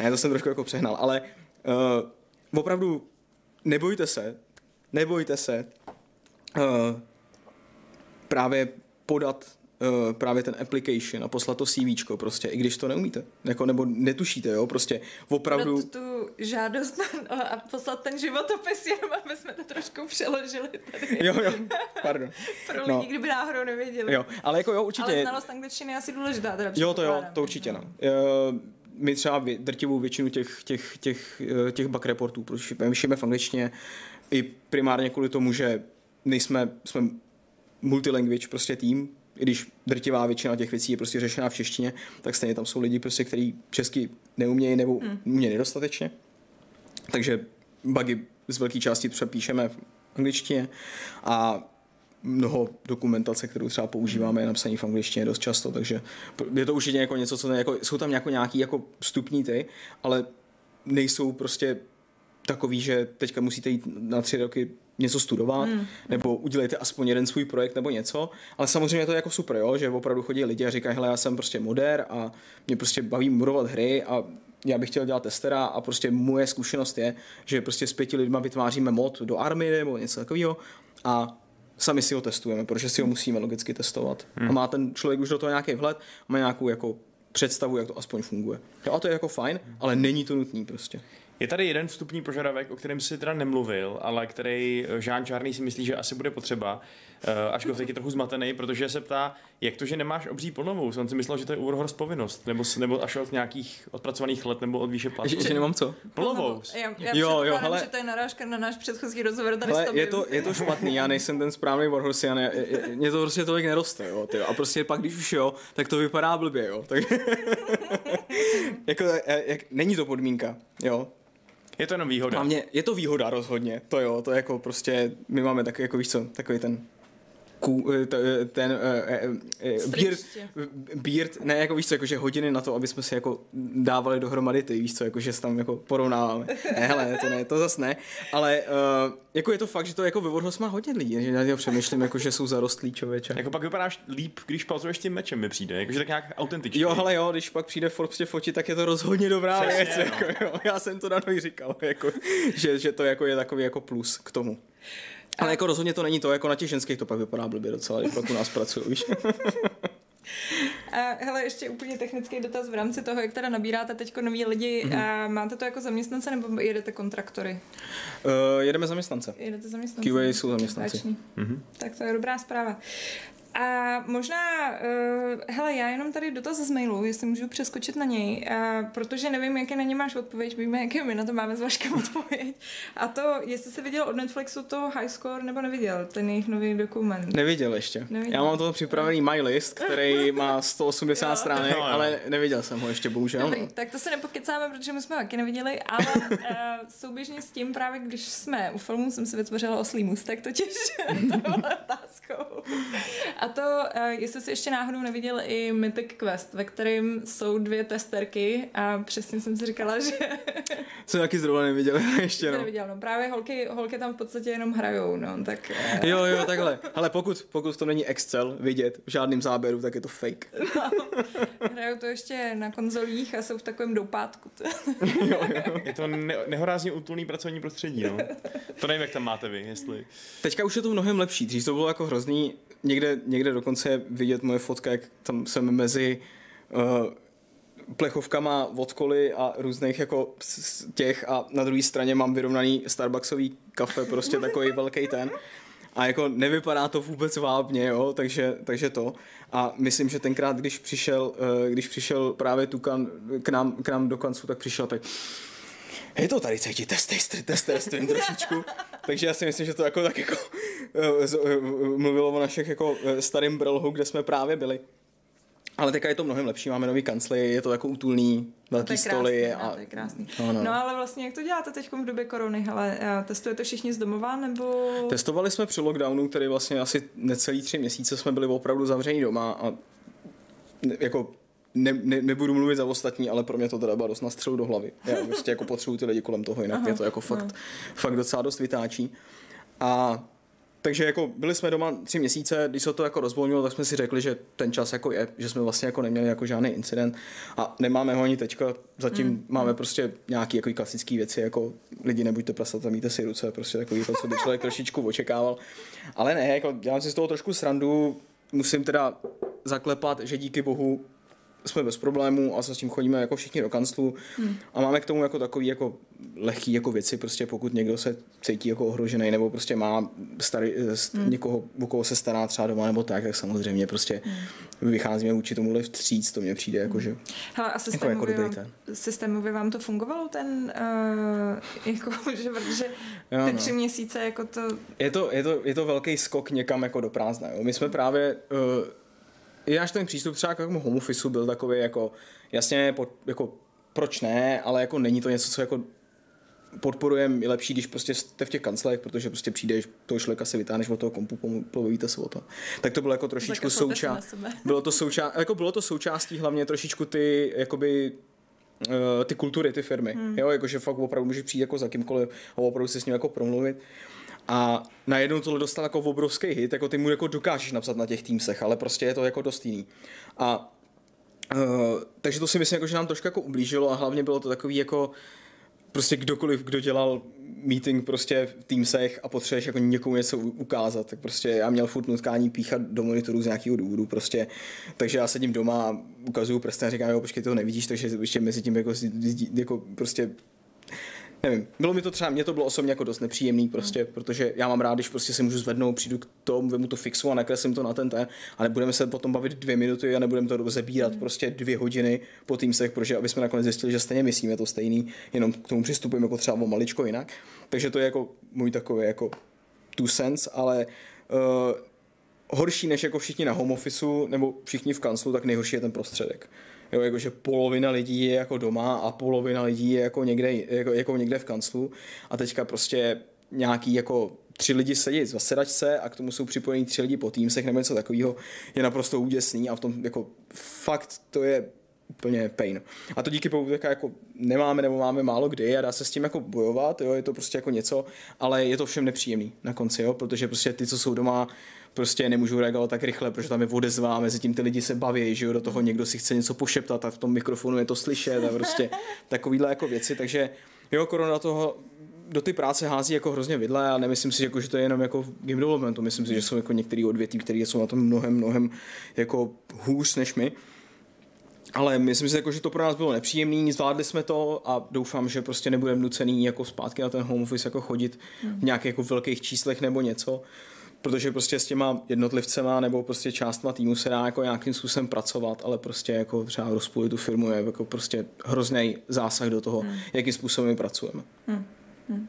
Ne, to jsem trošku jako přehnal, ale uh, opravdu nebojte se, nebojte se uh, právě podat uh, právě ten application a poslat to CV prostě, i když to neumíte, jako, nebo netušíte, jo, prostě opravdu...
Podat tu žádost a poslat ten životopis, jenom aby jsme to trošku přeložili tady.
Jo, jo, pardon.
Pro lidi, no. kdyby náhodou nevěděli.
Jo, ale jako jo, určitě...
Ale znalost angličtiny je asi důležitá. Teda
jo, to jo, to určitě, no. Uh, my třeba drtivou většinu těch, těch, těch, eh, těch bug reportů píšeme v angličtině i primárně kvůli tomu, že nejsme, jsme multilanguage prostě tým, i když drtivá většina těch věcí je prostě řešená v češtině, tak stejně tam jsou lidi, prostě, kteří česky neumějí nebo mm. umějí nedostatečně. Takže bugy z velké části přepíšeme v angličtině a mnoho dokumentace, kterou třeba používáme, je napsaný v angličtině dost často, takže je to určitě jako něco, co ne, jako, jsou tam jako nějaký jako vstupní ty, ale nejsou prostě takový, že teďka musíte jít na tři roky něco studovat, hmm. nebo udělejte aspoň jeden svůj projekt nebo něco, ale samozřejmě to je jako super, jo, že opravdu chodí lidi a říkají, hele, já jsem prostě moder a mě prostě baví modovat hry a já bych chtěl dělat testera a prostě moje zkušenost je, že prostě s pěti lidma vytváříme mod do army nebo něco takového a sami si ho testujeme, protože si ho musíme logicky testovat. Hmm. A má ten člověk už do toho nějaký vhled, má nějakou jako představu, jak to aspoň funguje. Jo, a to je jako fajn, ale není to nutný prostě.
Je tady jeden vstupní požadavek, o kterém si teda nemluvil, ale který Žán Čárný si myslí, že asi bude potřeba. Uh, ačkoliv teď je trochu zmatený, protože se ptá, jak to, že nemáš obří plnovou? On si myslel, že to je Warhorse povinnost, nebo, nebo až od nějakých odpracovaných let, nebo od výše platu.
Že, že nemám co?
Plnovou.
Já, já jo, jo, hele, že to je narážka na náš předchozí rozhovor tady hele,
je to, je to špatný, já nejsem ten správný Warhorse, já ne, mě to prostě tolik neroste, jo, tyjo. a prostě pak, když už jo, tak to vypadá blbě, jo. Tak, jako, e, jak, není to podmínka, jo.
Je to jenom výhoda.
Hlavně je to výhoda rozhodně, to jo, to je jako prostě, my máme tak, jako víš co, takový ten ten uh, uh, beard, ne, jako víš co, jakože hodiny na to, aby jsme si jako dávali dohromady ty, víš co, jakože se tam jako porovnáváme. Ne, hele, to ne, to zas ne, ale uh, jako je to fakt, že to jako ve Warhorse má hodně lidí, že já přemýšlím, jako, že jsou zarostlí člověče.
Jako pak vypadáš líp, když pauzuješ tím mečem, mi přijde. Jakože tak nějak autentičně.
Jo, ale jo, když pak přijde Forbes tě fotit, tak je to rozhodně dobrá
Přesně,
věc.
no.
Jako, jo. Já jsem to dano i říkal, jako, že, že, to jako je takový jako plus k tomu. Ale jako rozhodně to není to, jako na těch ženských to pak vypadá blbě docela, když pak u nás pracují, víš.
A hele, ještě úplně technický dotaz v rámci toho, jak teda nabíráte teď nový lidi.
Mhm.
A máte to jako zaměstnance nebo jedete kontraktory?
Uh, jedeme zaměstnance.
Jedete zaměstnance?
QA jsou zaměstnanci.
Mhm.
Tak to je dobrá zpráva. A možná, uh, hele, já jenom tady dotaz z mailu, jestli můžu přeskočit na něj, uh, protože nevím, jaké na ně máš odpověď, víme, jaké my na to máme s Vaškem odpověď. A to, jestli jsi viděl od Netflixu to High Score, nebo neviděl, ten jejich nový dokument.
Neviděl ještě.
Neviděl.
Já mám toho připravený my list, který má 180
Jo.
stránek, ale neviděl jsem ho ještě, bohužel.
Dobrý,
no.
tak to se nepokecáme, protože my jsme ho taky neviděli, ale uh, souběžně s tím právě, když jsme u filmu, jsem si vytvořila oslý můstek totiž touhle otázkou. A to, uh, jestli jsi ještě náhodou neviděl i Mythic Quest, ve kterém jsou dvě testerky a přesně jsem si říkala, že
Jsem taky zrovna neviděl ještě,
to
no.
neviděl. No právě holky, holky tam v podstatě jenom hrajou, no, tak uh,
Jo, jo, takhle. Ale pokud, pokud to není Excel vidět v žádném záběru, tak je to fake.
hrajou to ještě na konzolích a jsou v takovém doupátku.
Je to ne- nehorázně útulný pracovní prostředí, no. To nevím, jak tam máte vy, jestli...
Teďka už je to mnohem lepší. Dřív to bylo jako hrozný. Někde, někde dokonce je vidět moje fotka, jak tam jsem mezi uh, plechovkama od koly a různých jako těch a na druhé straně mám vyrovnaný Starbucksový kafe, prostě takový velký ten. A jako nevypadá to vůbec vábně, jo, takže, takže to. A myslím, že tenkrát, když přišel, eh, když přišel právě Tukan k nám, k nám do kanclu, tak přišel tak je to tady cítit, testej, testej, testej trošičku. Takže já si myslím, že to jako tak jako mluvilo o našich jako eh, starým brlhu, kde jsme právě byli. Ale teďka je to mnohem lepší, máme nový kancly, je to jako útulný,
To
velký
je
stoly. a...
no, to je krásný.
No, no.
no ale vlastně jak to děláte teď v době korony? Hele, eh, testujete všichni z domova nebo...
Testovali jsme při lockdownu, který vlastně asi necelý tři měsíce jsme byli opravdu zavření doma a jako ne, ne, nebudu mluvit za ostatní, ale pro mě to teda dost na střelu do hlavy. Já prostě jako potřebuji ty lidi kolem toho, jinak mě to jako fakt, fakt docela dost vytáčí. A takže jako byli jsme doma tři měsíce, když se to jako rozvolnilo, tak jsme si řekli, že ten čas jako je, že jsme vlastně jako neměli jako žádný incident a nemáme ho ani teďka, zatím mm. máme prostě nějaký jako klasické věci, jako lidi nebuďte prasata, míte si ruce, prostě takový to, co by člověk trošičku očekával. Ale ne, jako dělám si z toho trošku srandu, musím teda zaklepat, že díky bohu jsme bez problémů a s tím chodíme jako všichni do kanclu hmm. a máme k tomu jako takový jako lehký jako věci, prostě pokud někdo se cítí jako ohrožený nebo prostě má starý, st- hmm. někoho, o koho se stará třeba doma nebo tak, tak samozřejmě prostě hmm. vycházíme vůči tomuhle vstříc, to mně přijde jako, že
Hele, a
jako
systémově,
dobrý
vám, systémově vám to fungovalo ten, uh, jako, že, protože
Jo,
ty
no.
tři měsíce, jako to,
je to, je to, je to velký skok někam jako do prázdna. Jo. My jsme právě, uh, i náš ten přístup třeba k tomu home officeu byl takový jako, jasně, pod, jako proč ne, ale jako není to něco, co jako podporujeme, je lepší, když prostě jste v těch kanclech, protože prostě přijdeš, toho člověka si vytáhneš od toho kompu, povíte se o to. Tak to bylo jako trošičku součást. Bylo to součást, jako bylo to součástí hlavně trošičku ty, jakoby, eh, ty kultury, ty firmy. Hmm. Jo, jakože fakt opravdu můžeš přijít jako za kýmkoliv a opravdu si s ním jako promluvit. A najednou tohle dostal jako obrovský hit, jako ty mu jako dokážeš napsat na těch týmsech, ale prostě je to jako dost jiný. A Uh, takže to si myslím, jako, že nám trošku jako ublížilo a hlavně bylo to takový jako prostě kdokoliv, kdo dělal meeting prostě v Teamsech a potřebuješ jako někomu něco ukázat, tak prostě já měl furt nutkání píchat do monitoru z nějakého důvodu prostě, takže já sedím doma a ukazuju prstem a říkám, jo, počkej, ty to nevidíš, takže ještě mezi tím jako, jako prostě nevím, bylo mi to třeba, mě to bylo osobně jako dost nepříjemný prostě, hmm. protože já mám rád, když prostě si můžu zvednout, přijdu k tomu, vemu to fixu a nakreslím to na ten ten, ale budeme se potom bavit dvě minuty a nebudeme to zabírat hmm. prostě dvě hodiny po Teamsech, protože aby jsme nakonec zjistili, že stejně myslíme to stejný, jenom k tomu přistupujeme jako třeba o maličko jinak. Takže to je jako můj takový jako two cents, ale uh, horší než jako všichni na home officeu nebo všichni v kanclu, tak nejhorší je ten prostředek. Jo, jakože polovina lidí je jako doma a polovina lidí je jako někde, jako, jako někde v kanclu a teďka prostě nějaký jako tři lidi sedí v zasedačce a k tomu jsou připojení tři lidi po týmsech nebo něco takového, je naprosto úděsný a v tom jako fakt to je úplně pain. A to díky PUBG jako nemáme nebo máme málo kdy a dá se s tím jako bojovat, jo, je to prostě jako něco, ale je to všem nepříjemný na konci, jo, protože prostě ty, co jsou doma, prostě nemůžou reagovat tak rychle, protože tam je odezva, mezi tím ty lidi se baví, že jo, do toho někdo si chce něco pošeptat a v tom mikrofonu je to slyšet a prostě takovýhle jako věci, takže jo, korona toho do ty práce hází jako hrozně vidle a nemyslím si, jako, že to je jenom jako v game developmentu, myslím si, že jsou jako některé odvětví, které jsou na tom mnohem, mnohem jako hůř než my. Ale myslím si, jako, že to pro nás bylo nepříjemné, zvládli jsme to a doufám, že prostě nebudeme nucený jako zpátky na ten home office jako chodit v nějakých jako velkých číslech nebo něco protože prostě s těma jednotlivcema nebo prostě částma týmu se dá jako nějakým způsobem pracovat, ale prostě jako třeba rozpůlit tu firmu je jako prostě hrozný zásah do toho, hmm. jakým způsobem my pracujeme. Hmm. Hmm.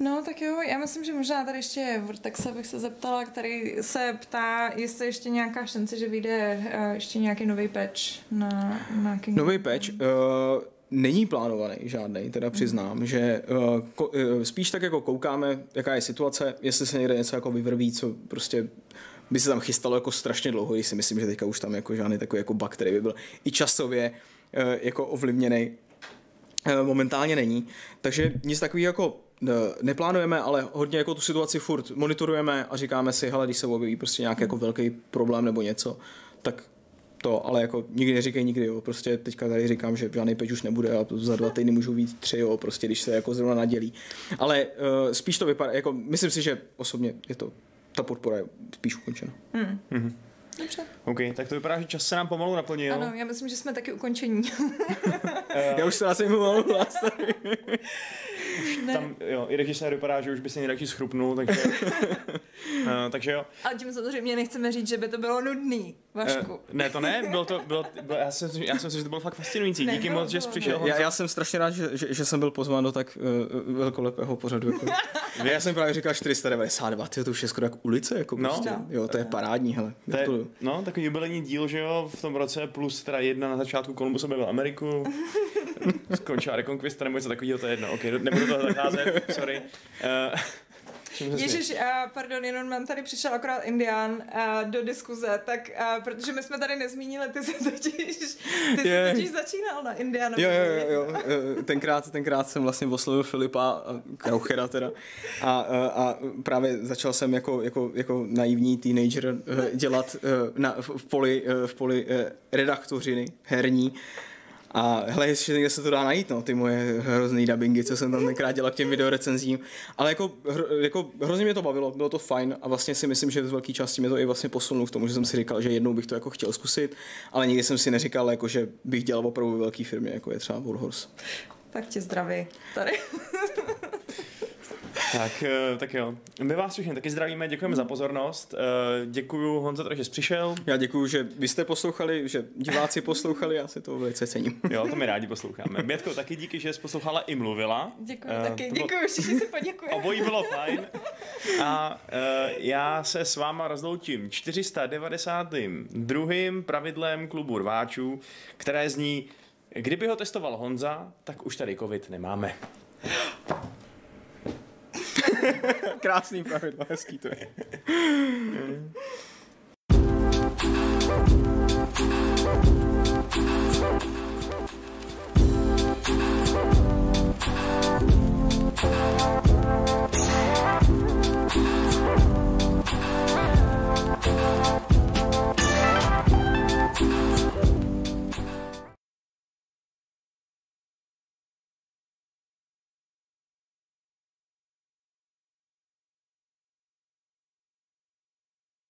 No tak jo, já myslím, že možná tady ještě Vortexa bych se zeptala, který se ptá, jestli ještě nějaká šance, že vyjde uh, ještě nějaký nový patch na, na
King Nový patch? Uh, není plánovaný žádný, teda přiznám, mm. že uh, ko, uh, spíš tak jako koukáme, jaká je situace, jestli se někde něco jako vyvrví, co prostě by se tam chystalo jako strašně dlouho, když si myslím, že teďka už tam jako žádný takový jako bug, který by byl i časově uh, jako ovlivněný, uh, momentálně není. Takže nic takového jako neplánujeme, ale hodně jako tu situaci furt monitorujeme a říkáme si, hele, když se objeví prostě nějaký jako velký problém nebo něco, tak to, ale jako nikdy neříkej nikdy, jo. Prostě teďka tady říkám, že žádný peč už nebude a za dva týdny můžu víc tři, jo, prostě když se jako zrovna nadělí. Ale uh, spíš to vypadá, jako myslím si, že osobně je to, ta podpora je spíš ukončena. Hmm. Mm-hmm.
Dobře.
OK, tak to vypadá, že čas se nám pomalu naplnil.
Ano, já myslím, že jsme taky ukončení.
já už se asi pomalu hlas.
tam, jo, i režisér vypadá, že už by se nejradši schrupnul, takže, uh, takže jo.
Ale tím samozřejmě nechceme říct, že by to bylo nudný, Vašku. Uh,
ne, to ne, bylo to, bylo, bylo, já, jsem, já jsem si, že to bylo fakt fascinující, díky moc, že jsi přišel.
Já, já, jsem strašně rád, že, že, že jsem byl pozván do tak uh, velkolepého pořadu. Jako. já jsem právě říkal 492, tyjo, to už je skoro jak ulice, jako no, prostě. No. Jo, to je parádní, hele.
To je, no, takový jubilejní díl, že jo, v tom roce, plus teda jedna na začátku Kolumbus objevil Ameriku, skončila Reconquista nebo něco takového, to je jedno, ok, nebudu to zacházet, sorry. Uh,
Ježíš, uh, pardon, jenom mám tady přišel akorát Indián uh, do diskuze, tak uh, protože my jsme tady nezmínili, ty jsi totiž, ty jsi totiž začínal na Indiánu.
Jo, jo, jo, jo, tenkrát, tenkrát jsem vlastně oslovil Filipa Krauchera teda. A, a, a právě začal jsem jako, jako, jako naivní teenager dělat na, v poli, v poli redaktořiny herní a hele, ještě někde se to dá najít, no, ty moje hrozný dubbingy, co jsem tam tenkrát dělal k těm videorecenzím. Ale jako, hro, jako hrozně mě to bavilo, bylo to fajn a vlastně si myslím, že z velké části mě to i vlastně posunul k tomu, že jsem si říkal, že jednou bych to jako chtěl zkusit, ale nikdy jsem si neříkal, jako, že bych dělal opravdu velké firmě, jako je třeba Warhorse.
Tak tě zdraví tady.
Tak, eh, tak jo. My vás všichni taky zdravíme, děkujeme za pozornost. Eh, děkuju Honzo, že jsi přišel.
Já děkuju, že vy jste poslouchali, že diváci poslouchali, já si to velice cením.
Jo, to my rádi posloucháme. Bětko, taky díky, že jsi poslouchala i mluvila.
Děkuji uh, taky, bylo... děkuji, všichni si poděkujeme.
Obojí bylo fajn. A uh, já se s váma rozloučím 492. pravidlem klubu rváčů, které zní, kdyby ho testoval Honza, tak už tady covid nemáme.
Krásný pravidlo, hezký to je.